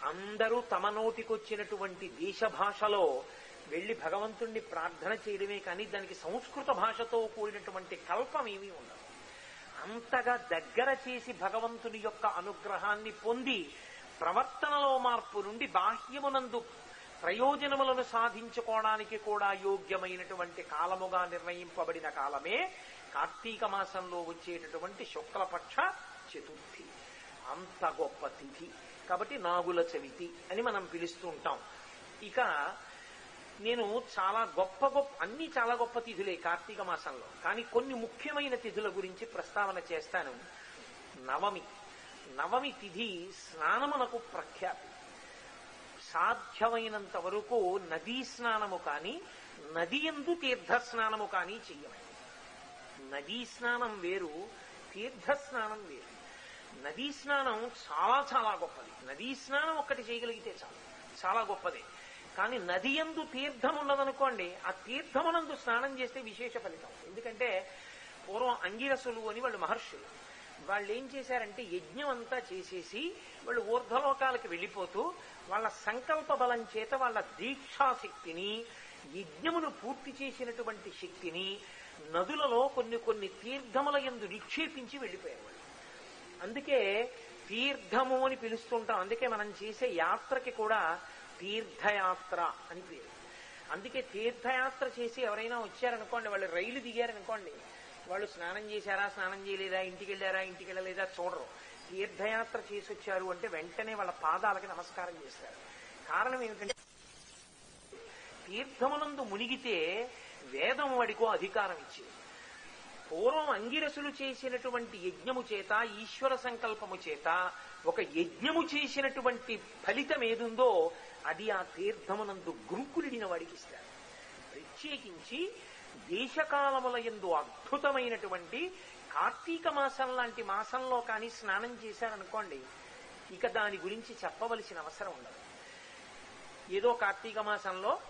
అందరూ తమ నోటికొచ్చినటువంటి దేశ భాషలో వెళ్ళి భగవంతుణ్ణి ప్రార్థన చేయడమే కానీ దానికి సంస్కృత భాషతో కూడినటువంటి కల్పం ఏమీ ఉండదు. అంతగా దగ్గర చేసి భగవంతుని యొక్క అనుగ్రహాన్ని పొంది ప్రవర్తనలో మార్పు నుండి బాహ్యమునందు ప్రయోజనములను సాధించుకోవడానికి కూడా యోగ్యమైనటువంటి కాలముగా నిర్ణయింపబడిన కాలమే కార్తీక మాసంలో వచ్చేటటువంటి శుక్లపక్ష చతుర్థి. అంత గొప్ప తిథి. కాబట్టి నాగుల చవితి అని మనం పిలుస్తూ ఉంటాం ఇక నేను చాలా గొప్ప గొప్ప అన్ని చాలా గొప్ప తిథులే కార్తీక మాసంలో. కానీ కొన్ని ముఖ్యమైన తిథుల గురించి ప్రస్తావన చేస్తాను. నవమి. నవమి తిథి స్నానమునకు ప్రఖ్యాతి. సాధ్యమైనంత వరకు నదీ స్నానము కానీ నది ఎందు తీర్థ స్నానము కానీ చెయ్యమని. నదీ స్నానం వేరు తీర్థ స్నానం వేరు. నదీ స్నానం చాలా చాలా గొప్పది. నదీ స్నానం ఒక్కటి చేయగలిగితే చాలు. చాలా గొప్పదే. కానీ నది ఎందు తీర్థం ఉన్నదనుకోండి ఆ తీర్థమునందు స్నానం చేస్తే విశేష ఫలితం. ఎందుకంటే పూర్వం అంగిరసులు అని వాళ్ళు మహర్షులు. వాళ్ళు ఏం చేశారంటే యజ్ఞం అంతా చేసేసి వాళ్ళు ఊర్ధ్వలోకాలకు వెళ్ళిపోతూ వాళ్ళ సంకల్ప బలం చేత వాళ్ళ దీక్షాశక్తిని యజ్ఞమును పూర్తి చేసినటువంటి శక్తిని నదులలో కొన్ని కొన్ని తీర్థముల ఎందు నిక్షేపించి వెళ్ళిపోయేవాళ్ళు. అందుకే తీర్థము అని పిలుస్తుంటాం. అందుకే మనం చేసే యాత్రకి కూడా తీర్థయాత్ర అని పేరు. అందుకే తీర్థయాత్ర చేసి ఎవరైనా వచ్చారనుకోండి వాళ్ళు రైలు దిగారనుకోండి వాళ్ళు స్నానం చేశారా స్నానం చేయలేదా ఇంటికి వెళ్ళారా ఇంటికి వెళ్ళలేదా చూడరు. తీర్థయాత్ర చేసి వచ్చారు అంటే వెంటనే వాళ్ళ పాదాలకి నమస్కారం చేస్తారు కారణం ఏమిటంటే తీర్థమునందు మునిగితే వేదం వాడికో అధికారం ఇచ్చింది. పూర్వం అంగిరసులు చేసినటువంటి యజ్ఞము చేత ఈశ్వర సంకల్పము చేత ఒక యజ్ఞము చేసినటువంటి ఫలితం ఏదుందో అది ఆ తీర్థమునందు గురుకులిడిన వాడికి ఇస్తారు. ప్రత్యేకించి దేశకాలముల ఎందు అద్భుతమైనటువంటి కార్తీక మాసం లాంటి మాసంలో కానీ స్నానం చేశారనుకోండి ఇక దాని గురించి చెప్పవలసిన అవసరం ఉండదు. ఏదో కార్తీక మాసంలో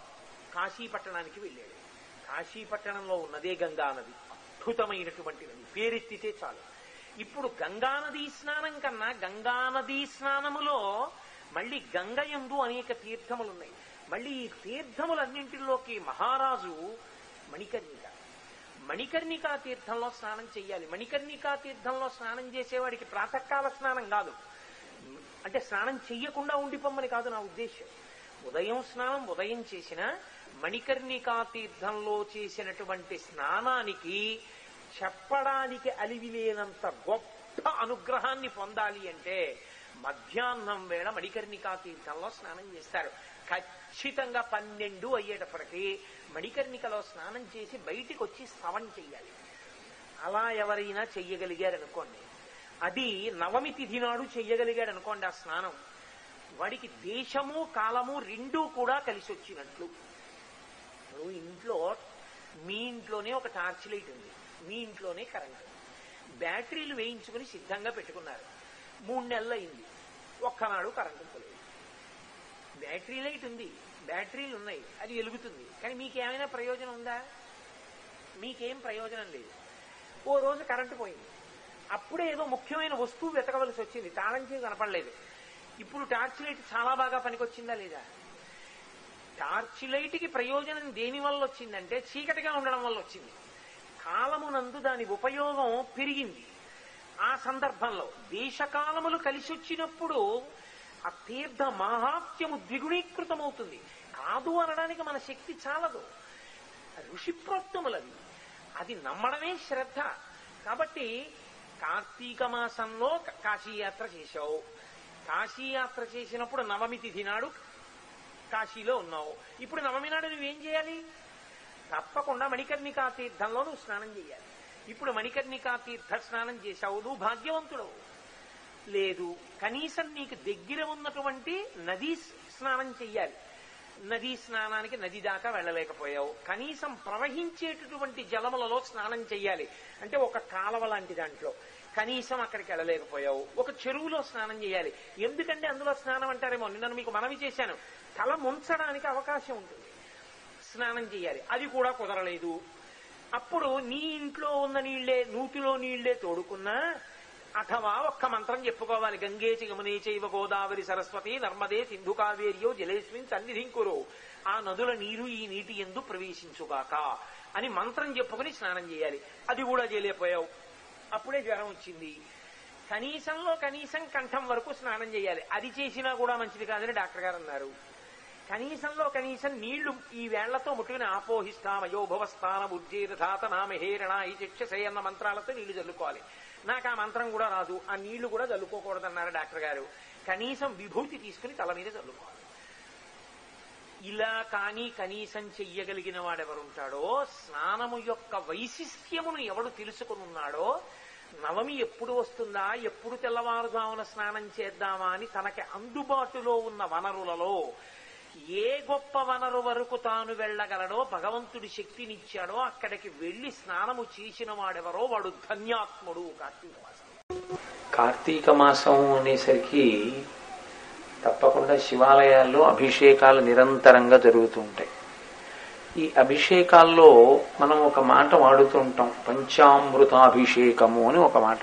కాశీపట్టణానికి వెళ్ళాడు కాశీపట్టణంలో ఉన్నదే గంగా నది. అద్భుతమైనటువంటి నది. పేరెత్తితే చాలు. ఇప్పుడు గంగానదీ స్నానం కన్నా గంగానదీ స్నానములో మళ్ళీ గంగయందు అనేక తీర్థములున్నాయి. మళ్ళీ ఈ తీర్థములన్నింటిలోకి మహారాజు మణికర్ణిక మణికర్ణికా తీర్థంలో స్నానం చేయాలి మణికర్ణికా తీర్థంలో స్నానం చేసేవాడికి ప్రాతకాల స్నానం కాదు. అంటే స్నానం చెయ్యకుండా ఉండిపోమ్మని కాదు నా ఉద్దేశం ఉదయం స్నానం ఉదయం చేసిన మణికర్ణికా తీర్థంలో చేసినటువంటి స్నానానికి చెప్పడానికి అలివి లేనంత గొప్ప అనుగ్రహాన్ని పొందాలి అంటే మధ్యాహ్నం వేళ మణికర్ణికా తీర్థంలో స్నానం చేస్తారు. ఖచ్చితంగా పన్నెండు అయ్యేటప్పటికీ మణికర్ణికలో స్నానం చేసి బయటికి వచ్చి సవం చెయ్యాలి. అలా ఎవరైనా చెయ్యగలిగారనుకోండి. అది నవమి తిథి నాడు చెయ్యగలిగాడు అనుకోండి ఆ స్నానం. వాడికి దేశము కాలము రెండూ కూడా కలిసి వచ్చినట్లు ఇప్పుడు ఇంట్లో మీ ఇంట్లోనే ఒక టార్చ్ లైట్ ఉంది. మీ ఇంట్లోనే కరెంట్. బ్యాటరీలు వేయించుకుని సిద్ధంగా పెట్టుకున్నారు. మూడు నెలలు అయింది ఒక్కనాడు కరెంటు పోలేదు. బ్యాటరీ లైట్ ఉంది. బ్యాటరీలు ఉన్నాయి అది వెలుగుతుంది. కానీ మీకేమైనా ప్రయోజనం ఉందా? మీకేం ప్రయోజనం లేదు. ఓ రోజు కరెంటు పోయింది. అప్పుడే ఏదో ముఖ్యమైన వస్తువు వెతకవలసి వచ్చింది. తాళం చేయి కనపడలేదు. ఇప్పుడు టార్చ్ లైట్ చాలా బాగా పనికొచ్చిందా లేదా? టార్చ్ లైట్కి ప్రయోజనం దేని వల్ల వచ్చిందంటే చీకటిగా ఉండడం వల్ల వచ్చింది. కాలమునందు దాని ఉపయోగం పెరిగింది. ఆ సందర్భంలో దేశకాలములు కలిసి వచ్చినప్పుడు ఆ తీర్థ మహాత్యము ద్విగుణీకృతమవుతుంది. కాదు అనడానికి మన శక్తి చాలదు. ఋషిప్రోక్తములవి అది నమ్మడమే శ్రద్ధ. కాబట్టి కార్తీక మాసంలో కాశీయాత్ర చేశావు. కాశీయాత్ర చేసినప్పుడు నవమి తిథి నాడు కాశీలో ఉన్నావు. ఇప్పుడు నవమి నాడు నువ్వేం చేయాలి? తప్పకుండా మణికర్ణికా తీర్థంలో నువ్వు స్నానం చేయాలి. ఇప్పుడు మణికర్ణికా తీర్థ స్నానం చేశావు. నువ్వు భాగ్యవంతుడవు. లేదు. కనీసం నీకు దగ్గర ఉన్నటువంటి నదీ స్నానం చెయ్యాలి. నదీ స్నానానికి నది దాకా వెళ్ళలేకపోయావు. కనీసం ప్రవహించేటటువంటి జలములలో స్నానం చెయ్యాలి. అంటే ఒక కాలవ లాంటి దాంట్లో. కనీసం అక్కడికి వెళ్ళలేకపోయావు. ఒక చెరువులో స్నానం చేయాలి ఎందుకంటే అందులో స్నానం అంటారేమో? నిన్న మీకు మనవి చేశాను. తల ముంచడానికి అవకాశం ఉంటుంది. స్నానం చేయాలి అది కూడా కుదరలేదు. అప్పుడు నీ ఇంట్లో ఉన్న నీళ్ళే నూతిలో నీళ్ళే తోడుకున్నా అథవా ఒక్క మంత్రం చెప్పుకోవాలి. గంగే చిగమనే చైవ గోదావరి సరస్వతి నర్మదే సింధు కావేరియో జలేస్మిన్ సన్నిధింకురు ఆ నదుల నీరు ఈ నీటి ఎందు ప్రవేశించుగాక అని మంత్రం చెప్పుకుని స్నానం చేయాలి. అది కూడా చేయలేకపోయావు. అప్పుడే జ్వరం వచ్చింది. కనీసంలో కనీసం కంఠం వరకు స్నానం చేయాలి. అది చేసినా కూడా మంచిది కాదని డాక్టర్ గారు అన్నారు. కనీసంలో కనీసం నీళ్ళు ఈ వేళ్ళతో ముట్టుకుని ఆపోహిస్తామయోభవస్థాన బుద్ధి రథాత నామహేరణ ఈ చక్షసే అన్న మంత్రాలతో నీళ్ళు చల్లుకోవాలి. నాకు ఆ మంత్రం కూడా రాదు ఆ నీళ్ళు కూడా చల్లుకోకూడదన్నారు డాక్టర్ గారు. కనీసం విభూతి తీసుకుని తల మీద చల్లుకోవాలి. ఇలా కానీ కనీసం చెయ్యగలిగిన వాడెవరుంటాడో స్నానము యొక్క వైశిష్ట్యమును ఎవడు తెలుసుకునున్నాడో నవమి ఎప్పుడు వస్తుందా ఎప్పుడు తెల్లవారుజామున స్నానం చేద్దామా అని తనకి అందుబాటులో ఉన్న వనరులలో ఏ గొప్ప వనరు వరకు తాను వెళ్ళగలడో భగవంతుడి శక్తినిచ్చాడో అక్కడికి వెళ్ళి స్నానము చేసిన వాడెవరో వాడు ధన్యాత్ముడు కార్తీక మాసం. కార్తీక మాసం అనేసరికి తప్పకుండా శివాలయాల్లో అభిషేకాలు నిరంతరంగా జరుగుతూ ఉంటాయి. ఈ అభిషేకాల్లో మనం ఒక మాట వాడుతూ ఉంటాం పంచామృతాభిషేకము అని ఒక మాట.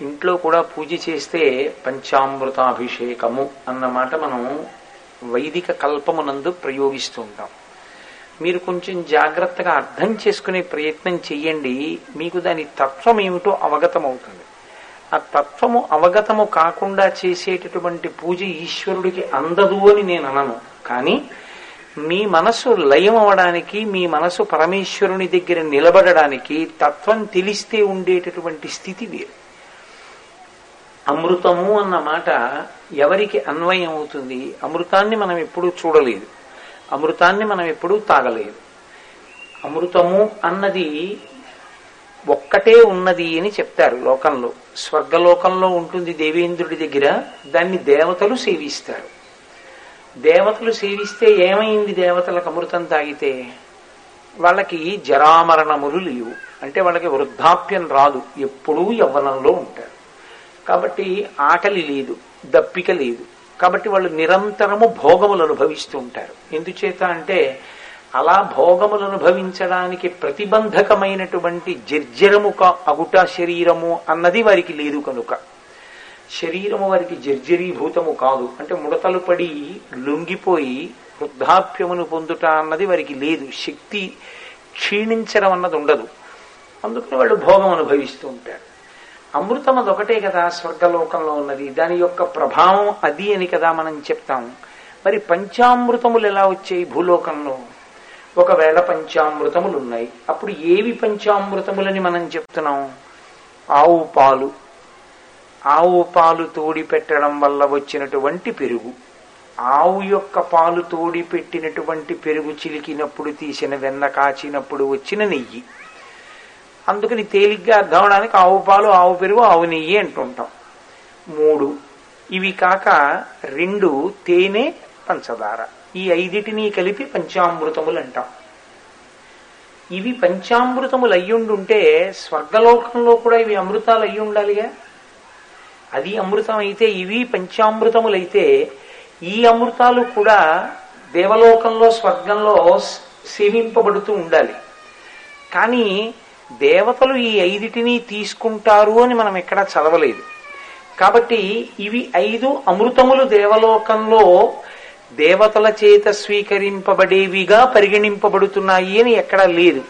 ఇంట్లో కూడా పూజ చేస్తే పంచామృతాభిషేకము అన్న మాట మనం వైదిక కల్పమునందు ప్రయోగిస్తూ ఉంటాం మీరు కొంచెం జాగ్రత్తగా అర్థం చేసుకునే ప్రయత్నం చెయ్యండి. మీకు దాని తత్వం ఏమిటో అవగతమవుతుంది. ఆ తత్వము అవగతము కాకుండా చేసేటటువంటి పూజ ఈశ్వరుడికి అందదు అని నేను అనను. కానీ మీ మనసు లయం అవడానికి మీ మనసు పరమేశ్వరుని దగ్గర నిలబడడానికి తత్వం తెలిస్తే ఉండేటటువంటి స్థితి వేరు. అమృతము అన్న మాట ఎవరికి అన్వయం అవుతుంది? అమృతాన్ని మనం ఎప్పుడూ చూడలేదు. అమృతాన్ని మనం ఎప్పుడూ తాగలేదు. అమృతము అన్నది ఒక్కటే ఉన్నది అని చెప్తారు లోకంలో. స్వర్గలోకంలో ఉంటుంది దేవేంద్రుడి దగ్గర దాన్ని దేవతలు సేవిస్తారు. దేవతలు సేవిస్తే ఏమైంది దేవతలకు అమృతం తాగితే? వాళ్ళకి జరామరణములు లేవు. అంటే వాళ్ళకి వృద్ధాప్యం రాదు. ఎప్పుడూ యవ్వనంలో ఉంటారు. కాబట్టి ఆకలి లేదు దప్పిక లేదు. కాబట్టి వాళ్ళు నిరంతరము భోగములు అనుభవిస్తూ ఉంటారు. ఎందుచేత అంటే అలా భోగములు అనుభవించడానికి ప్రతిబంధకమైనటువంటి జర్జరము అగుట శరీరము అన్నది వారికి లేదు కనుక. శరీరము వారికి జర్జరీభూతము కాదు. అంటే ముడతలు పడి లొంగిపోయి వృద్ధాప్యమును పొందుట అన్నది వారికి లేదు. శక్తి క్షీణించడం అన్నది ఉండదు. అందుకని వాళ్ళు భోగం అనుభవిస్తూ ఉంటారు. అమృతం అదొకటే కదా స్వర్గలోకంలో ఉన్నది. దాని యొక్క ప్రభావం అది అని కదా మనం చెప్తాం. మరి పంచామృతములు ఎలా వచ్చాయి భూలోకంలో? ఒకవేళ పంచామృతములు ఉన్నాయి అప్పుడు ఏవి పంచామృతములని మనం చెప్తున్నాం? ఆవు పాలు. ఆవు పాలు తోడి పెట్టడం వల్ల వచ్చినటువంటి పెరుగు. ఆవు యొక్క పాలు తోడి పెట్టినటువంటి పెరుగు చిలికినప్పుడు తీసిన వెన్న కాచినప్పుడు వచ్చిన నెయ్యి. అందుకని తేలిగ్గా అర్థమవడానికి ఆవు పాలు ఆవు పెరుగు ఆవు నెయ్యి అంటుంటాం. మూడు ఇవి కాక రెండు తేనె పంచదార. ఈ ఐదిటిని కలిపి పంచామృతములు అంటాం. ఇవి పంచామృతములు అయ్యుండుంటే స్వర్గలోకంలో కూడా ఇవి అమృతాలు అయ్యి ఉండాలిగా అది అమృతం అయితే ఇవి పంచామృతములైతే ఈ అమృతాలు కూడా దేవలోకంలో స్వర్గంలో సేవింపబడుతూ ఉండాలి. కానీ దేవతలు ఈ ఐదిటిని తీసుకుంటారు అని మనం ఎక్కడా చదవలేదు. కాబట్టి ఇవి ఐదు అమృతములు దేవలోకంలో దేవతల చేత స్వీకరింపబడేవిగా పరిగణింపబడుతున్నాయి అని ఎక్కడా లేదు.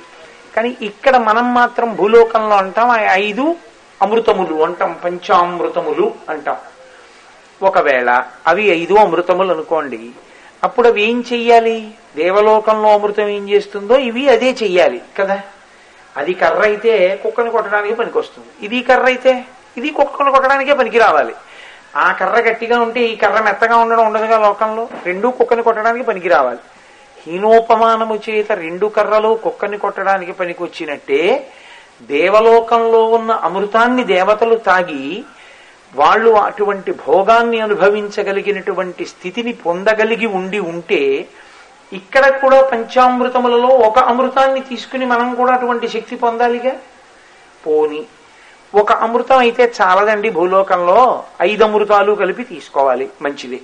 కానీ ఇక్కడ మనం మాత్రం భూలోకంలో అంటాం ఆ ఐదు అమృతములు అంటాం పంచామృతములు అంటాం. ఒకవేళ అవి ఐదు అమృతములు అనుకోండి అప్పుడు అవి ఏం చెయ్యాలి? దేవలోకంలో అమృతం ఏం చేస్తుందో ఇవి అదే చెయ్యాలి కదా? అది కర్ర అయితే కుక్కని కొట్టడానికి పనికొస్తుంది. ఇది కర్ర అయితే ఇది కుక్కను కొట్టడానికే పనికి రావాలి ఆ కర్ర గట్టిగా ఉంటే ఈ కర్ర మెత్తగా ఉండడం ఉండదుగా లోకంలో. రెండు కుక్కని కొట్టడానికి పనికి రావాలి హీనోపమానము చేత రెండు కర్రలు కుక్కని కొట్టడానికి పనికొచ్చినట్టే దేవలోకంలో ఉన్న అమృతాన్ని దేవతలు తాగి వాళ్ళు అటువంటి భోగాన్ని అనుభవించగలిగినటువంటి స్థితిని పొందగలిగి ఉండి ఉంటే ఇక్కడ కూడా పంచామృతములలో ఒక అమృతాన్ని తీసుకుని మనం కూడా అటువంటి శక్తి పొందాలిగా? పోని. ఒక అమృతం అయితే చాలదండి భూలోకంలో. ఐదు అమృతాలు కలిపి తీసుకోవాలి మంచిది.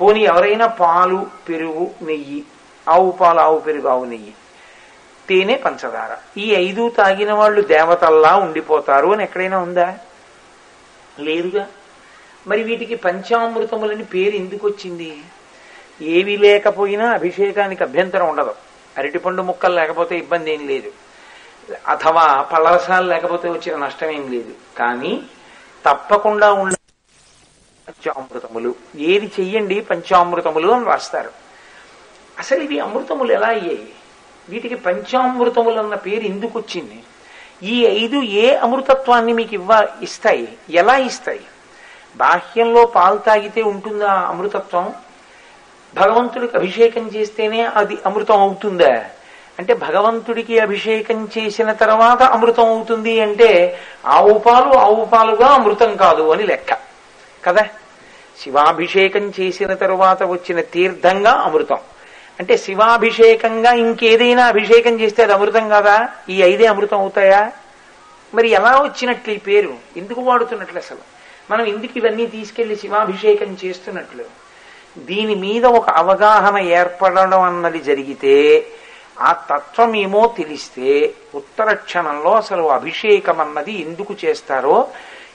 పోని ఎవరైనా పాలు పెరుగు నెయ్యి ఆవు పాలు ఆవు పెరుగు ఆవు నెయ్యి తేనె పంచదార. ఈ ఐదు తాగిన వాళ్ళు దేవతల్లా ఉండిపోతారు అని ఎక్కడైనా ఉందా? లేదుగా. మరి వీటికి పంచామృతములని పేరు ఎందుకు వచ్చింది? ఏవి లేకపోయినా అభిషేకానికి అభ్యంతరం ఉండదు. అరటిపండు ముక్కలు లేకపోతే ఇబ్బంది ఏం లేదు. అథవా పళ్ళరసాలు లేకపోతే వచ్చిన నష్టం ఏం లేదు. కానీ తప్పకుండా ఉండ పంచామృతములు. ఏది చెయ్యండి పంచామృతములు అని రాస్తారు. అసలు ఇవి అమృతములు ఎలా అయ్యాయి? వీటికి పంచామృతములు అన్న పేరు ఎందుకు వచ్చింది? ఈ ఐదు ఏ అమృతత్వాన్ని మీకు ఇవ్వ ఇస్తాయి? ఎలా ఇస్తాయి? బాహ్యంలో పాలు తాగితే ఉంటుందా అమృతత్వం? భగవంతుడికి అభిషేకం చేస్తేనే అది అమృతం అవుతుందా? అంటే భగవంతుడికి అభిషేకం చేసిన తర్వాత అమృతం అవుతుంది అంటే ఆవు పాలు ఆవు పాలుగా అమృతం కాదు అని లెక్క. కదా? శివాభిషేకం చేసిన తరువాత వచ్చిన తీర్థంగా అమృతం. అంటే శివాభిషేకంగా ఇంకేదైనా అభిషేకం చేస్తే అది అమృతం కాదా? ఈ ఐదే అమృతం అవుతాయా? మరి ఎలా వచ్చినట్లు ఈ పేరు? ఎందుకు వాడుతున్నట్లు అసలు? మనం ఎందుకు ఇవన్నీ తీసుకెళ్ళి శివాభిషేకం చేస్తున్నట్లు? దీని మీద ఒక అవగాహన ఏర్పడడం అన్నది జరిగితే ఆ తత్వం ఏమో తెలిస్తే ఉత్తర క్షణంలో అసలు అభిషేకం అన్నది ఎందుకు చేస్తారో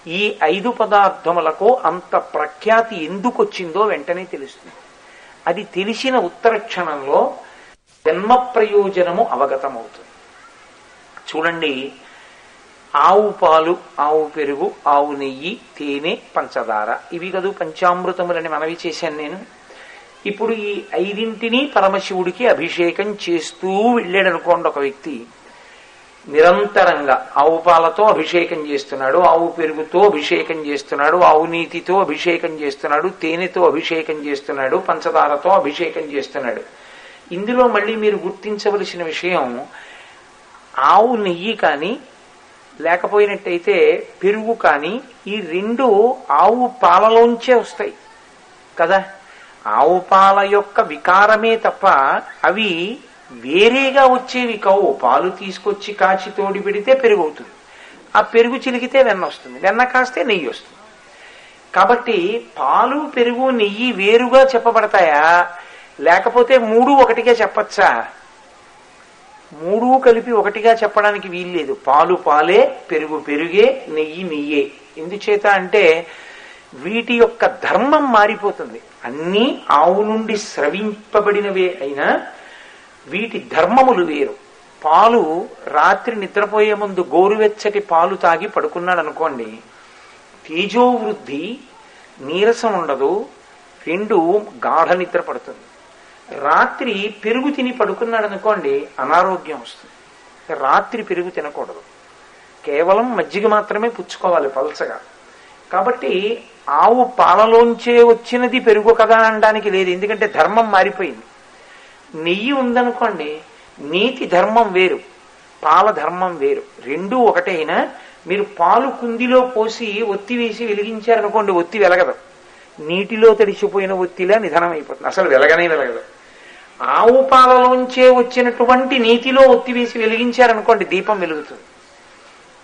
ఈ ఐదు పదార్థములకు అంత ప్రఖ్యాతి ఎందుకు వచ్చిందో వెంటనే తెలుస్తుంది. అది తెలిసిన ఉత్తర క్షణంలో జన్మ ప్రయోజనము అవగతమవుతుంది. చూడండి ఆవు పాలు ఆవు పెరుగు ఆవు నెయ్యి తేనె పంచదార. ఇవి కదూ పంచామృతములని మనవి చేశాను నేను. ఇప్పుడు ఈ ఐదింటిని పరమశివుడికి అభిషేకం చేస్తూ వెళ్ళాడు అనుకోండి ఒక వ్యక్తి. నిరంతరంగా ఆవు పాలతో అభిషేకం చేస్తున్నాడు ఆవు పెరుగుతో అభిషేకం చేస్తున్నాడు ఆవు నీతితో అభిషేకం చేస్తున్నాడు తేనెతో అభిషేకం చేస్తున్నాడు పంచదారతో అభిషేకం చేస్తున్నాడు. ఇందులో మళ్ళీ మీరు గుర్తించవలసిన విషయం ఆవు నెయ్యి కానీ లేకపోయినట్టయితే పెరుగు కానీ ఈ రెండు ఆవు పాలలోంచే వస్తాయి. కదా? ఆవు పాల యొక్క వికారమే తప్ప అవి వేరేగా వచ్చేవి కావు. పాలు తీసుకొచ్చి కాచి తోడి పెడితే పెరుగు అవుతుంది ఆ పెరుగు చిలికితే వెన్న వస్తుంది. వెన్న కాస్తే నెయ్యి వస్తుంది. కాబట్టి పాలు పెరుగు నెయ్యి వేరుగా చెప్పబడతాయా? లేకపోతే మూడు ఒకటిగా చెప్పచ్చా? మూడు కలిపి ఒకటిగా చెప్పడానికి వీల్లేదు. పాలు పాలే పెరుగు పెరుగే నెయ్యి నెయ్యే. ఎందుచేత అంటే వీటి యొక్క ధర్మం మారిపోతుంది. అన్నీ ఆవు నుండి స్రవింపబడినవే అయినా వీటి ధర్మములు వేరు. పాలు రాత్రి నిద్రపోయే ముందు గోరువెచ్చటి పాలు తాగి పడుకున్నాడు అనుకోండి తేజోవృద్ధి నీరసం ఉండదు రెండు గాఢ నిద్ర పడుతుంది. రాత్రి పెరుగు తిని పడుకున్నాడు అనుకోండి అనారోగ్యం వస్తుంది. రాత్రి పెరుగు తినకూడదు. కేవలం మజ్జిగ మాత్రమే పుచ్చుకోవాలి పలసగా కాబట్టి ఆవు పాలలోంచే వచ్చినది పెరుగు కదా అనడానికి లేదు ఎందుకంటే ధర్మం మారిపోయింది. నెయ్యి ఉందనుకోండి నీతి ధర్మం వేరు పాల ధర్మం వేరు. రెండూ ఒకటైనా మీరు పాలు కుందిలో పోసి ఒత్తి వేసి వెలిగించారనుకోండి ఒత్తి వెలగదు. నీటిలో తడిచిపోయిన ఒత్తిలా నిధనం అయిపోతుంది అసలు వెలగనే వెలగదు. ఆవు పాలలోంచే వచ్చినటువంటి నీతిలో ఒత్తివేసి వెలిగించారనుకోండి దీపం వెలుగుతుంది.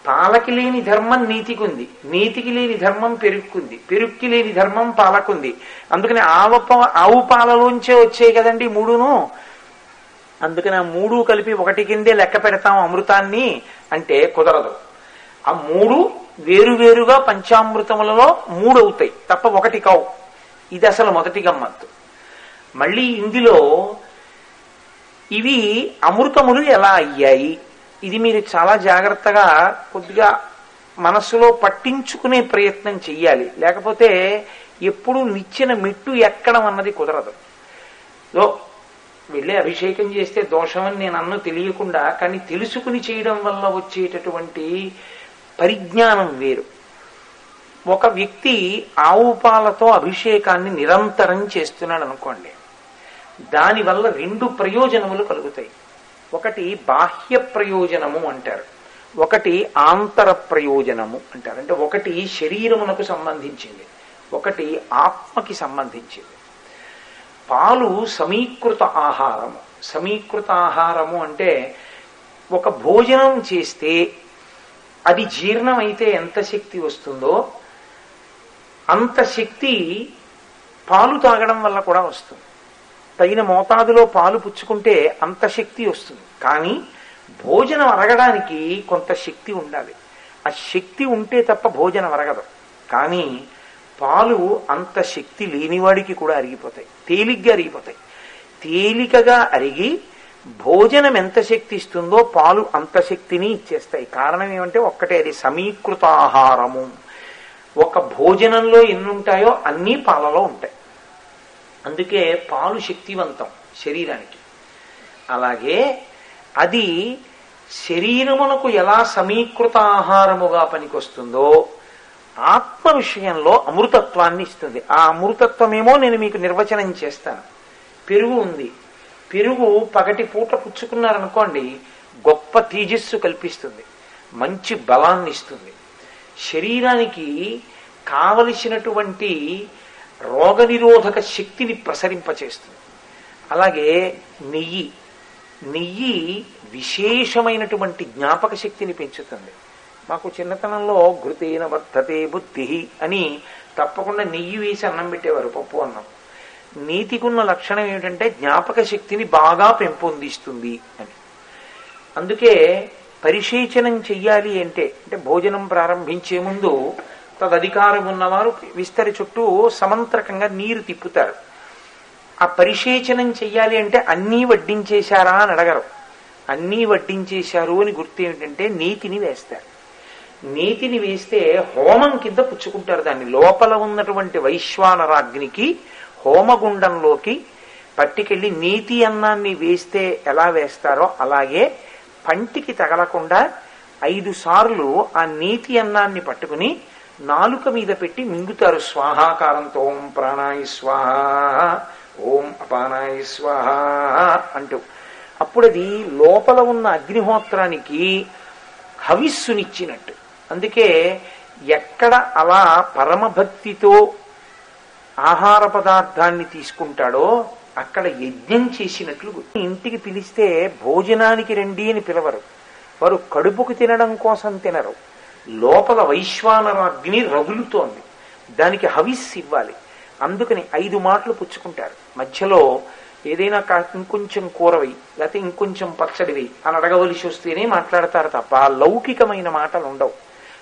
పాలకి లేని ధర్మం నీతికుంది. నీతికి లేని ధర్మం పెరుక్కుంది. పెరుక్కి లేని ధర్మం పాలకుంది. అందుకని ఆవ ప- ఆవు పాలలోంచే వచ్చాయి కదండి మూడును. అందుకని ఆ మూడు కలిపి ఒకటి కిందే లెక్క పెడతాం అమృతాన్ని అంటే కుదరదు. ఆ మూడు వేరువేరుగా పంచామృతములలో మూడు అవుతాయి తప్ప ఒకటి కావు. ఇది అసలు మొదటి గమ్మత్తు. మళ్ళీ ఇందులో ఇవి అమృతములు ఎలా అయ్యాయి? ఇది మీరు చాలా జాగ్రత్తగా కొద్దిగా మనస్సులో పట్టించుకునే ప్రయత్నం చెయ్యాలి. లేకపోతే ఎప్పుడు నిచ్చిన మెట్టు ఎక్కడం అన్నది కుదరదు. లో వెళ్ళి అభిషేకం చేస్తే దోషమని నేను అన్న తెలియకుండా కానీ తెలుసుకుని చేయడం వల్ల వచ్చేటటువంటి పరిజ్ఞానం వేరు. ఒక వ్యక్తి ఆవు పాలతో అభిషేకాన్ని నిరంతరం చేస్తున్నాడు అనుకోండి దానివల్ల రెండు ప్రయోజనములు కలుగుతాయి. ఒకటి బాహ్య ప్రయోజనము అంటారు. ఒకటి ఆంతర ప్రయోజనము అంటారు. అంటే ఒకటి శరీరమునకు సంబంధించింది. ఒకటి ఆత్మకి సంబంధించింది. పాలు సమీకృత ఆహారము. సమీకృత ఆహారము అంటే ఒక భోజనం చేస్తే అది జీర్ణమైతే ఎంత శక్తి వస్తుందో అంత శక్తి పాలు తాగడం వల్ల కూడా వస్తుంది. తగిన మోతాదులో పాలు పుచ్చుకుంటే అంత శక్తి వస్తుంది. కానీ భోజనం అరగడానికి కొంత శక్తి ఉండాలి. ఆ శక్తి ఉంటే తప్ప భోజనం అరగదు. కానీ పాలు అంత శక్తి లేనివాడికి కూడా అరిగిపోతాయి. తేలిగ్గా అరిగిపోతాయి. తేలికగా అరిగి భోజనం ఎంత శక్తి ఇస్తుందో పాలు అంత శక్తిని ఇచ్చేస్తాయి. కారణం ఏమంటే ఒక్కటే అది సమీకృత ఆహారము ఒక భోజనంలో ఎన్ని ఉంటాయో అన్నీ పాలలో ఉంటాయి. అందుకే పాలు శక్తివంతం శరీరానికి. అలాగే అది శరీరమునకు ఎలా సమీకృత ఆహారముగా పనికొస్తుందో ఆత్మ విషయంలో అమృతత్వాన్ని ఇస్తుంది. ఆ అమృతత్వమేమో నేను మీకు నిర్వచనం చేస్తాను. పెరుగు ఉంది. పెరుగు పగటి పూట పుచ్చుకున్నారనుకోండి గొప్ప తేజస్సు కల్పిస్తుంది. మంచి బలాన్ని ఇస్తుంది శరీరానికి కావలసినటువంటి రోగనిరోధక శక్తిని ప్రసరింపచేస్తుంది. అలాగే నెయ్యి. నెయ్యి విశేషమైనటువంటి జ్ఞాపక శక్తిని పెంచుతుంది. మాకు చిన్నతనంలో ఘృతేన వర్ధతే బుద్ధి అని తప్పకుండా నెయ్యి వేసి అన్నం పెట్టేవారు పప్పు అన్నం. నీతికున్న లక్షణం ఏమిటంటే జ్ఞాపక శక్తిని బాగా పెంపొందిస్తుంది అని. అందుకే పరిశేచనం చెయ్యాలి అంటే అంటే భోజనం ప్రారంభించే ముందు తదధికారం ఉన్నవారు విస్తరి చుట్టూ సమంత్రకంగా నీరు తిప్పుతారు. ఆ పరిశేచనం చెయ్యాలి అంటే అన్నీ వడ్డించేశారా అని అడగరు. అన్నీ వడ్డించేశారు అని గుర్తు ఏమిటంటే నీతిని వేస్తారు. నీతిని వేస్తే హోమం కింద పుచ్చుకుంటారు దాన్ని. లోపల ఉన్నటువంటి వైశ్వానరాగ్నికి హోమగుండంలోకి పట్టుకెళ్ళి నీతి అన్నాన్ని వేస్తే ఎలా వేస్తారో అలాగే పంటికి తగలకుండా ఐదు సార్లు ఆ నీతి అన్నాన్ని పట్టుకుని నాలుక మీద పెట్టి మింగుతారు స్వాహాకారంతో. ఓం ప్రాణాయ స్వాహ ఓం అపానాయ స్వాహ అంటూ. అప్పుడది లోపల ఉన్న అగ్నిహోత్రానికి హవిస్సునిచ్చినట్టు. అందుకే ఎక్కడ అలా పరమభక్తితో ఆహార పదార్థాన్ని తీసుకుంటాడో అక్కడ యజ్ఞం చేసినట్లు ఇంటికి పిలిస్తే భోజనానికి రండి అని పిలవరు. వారు కడుపుకు తినడం కోసం తినరు. లోపల వైశ్వానరాగ్ని రగులుతోంది. దానికి హవిస్ ఇవ్వాలి. అందుకని ఐదు మాటలు పుచ్చుకుంటారు. మధ్యలో ఏదైనా కా- ఇంకొంచెం కూరవి లేకపోతే ఇంకొంచెం పచ్చడివి అని అడగవలసి వస్తేనే మాట్లాడతారు తప్ప లౌకికమైన మాటలు ఉండవు.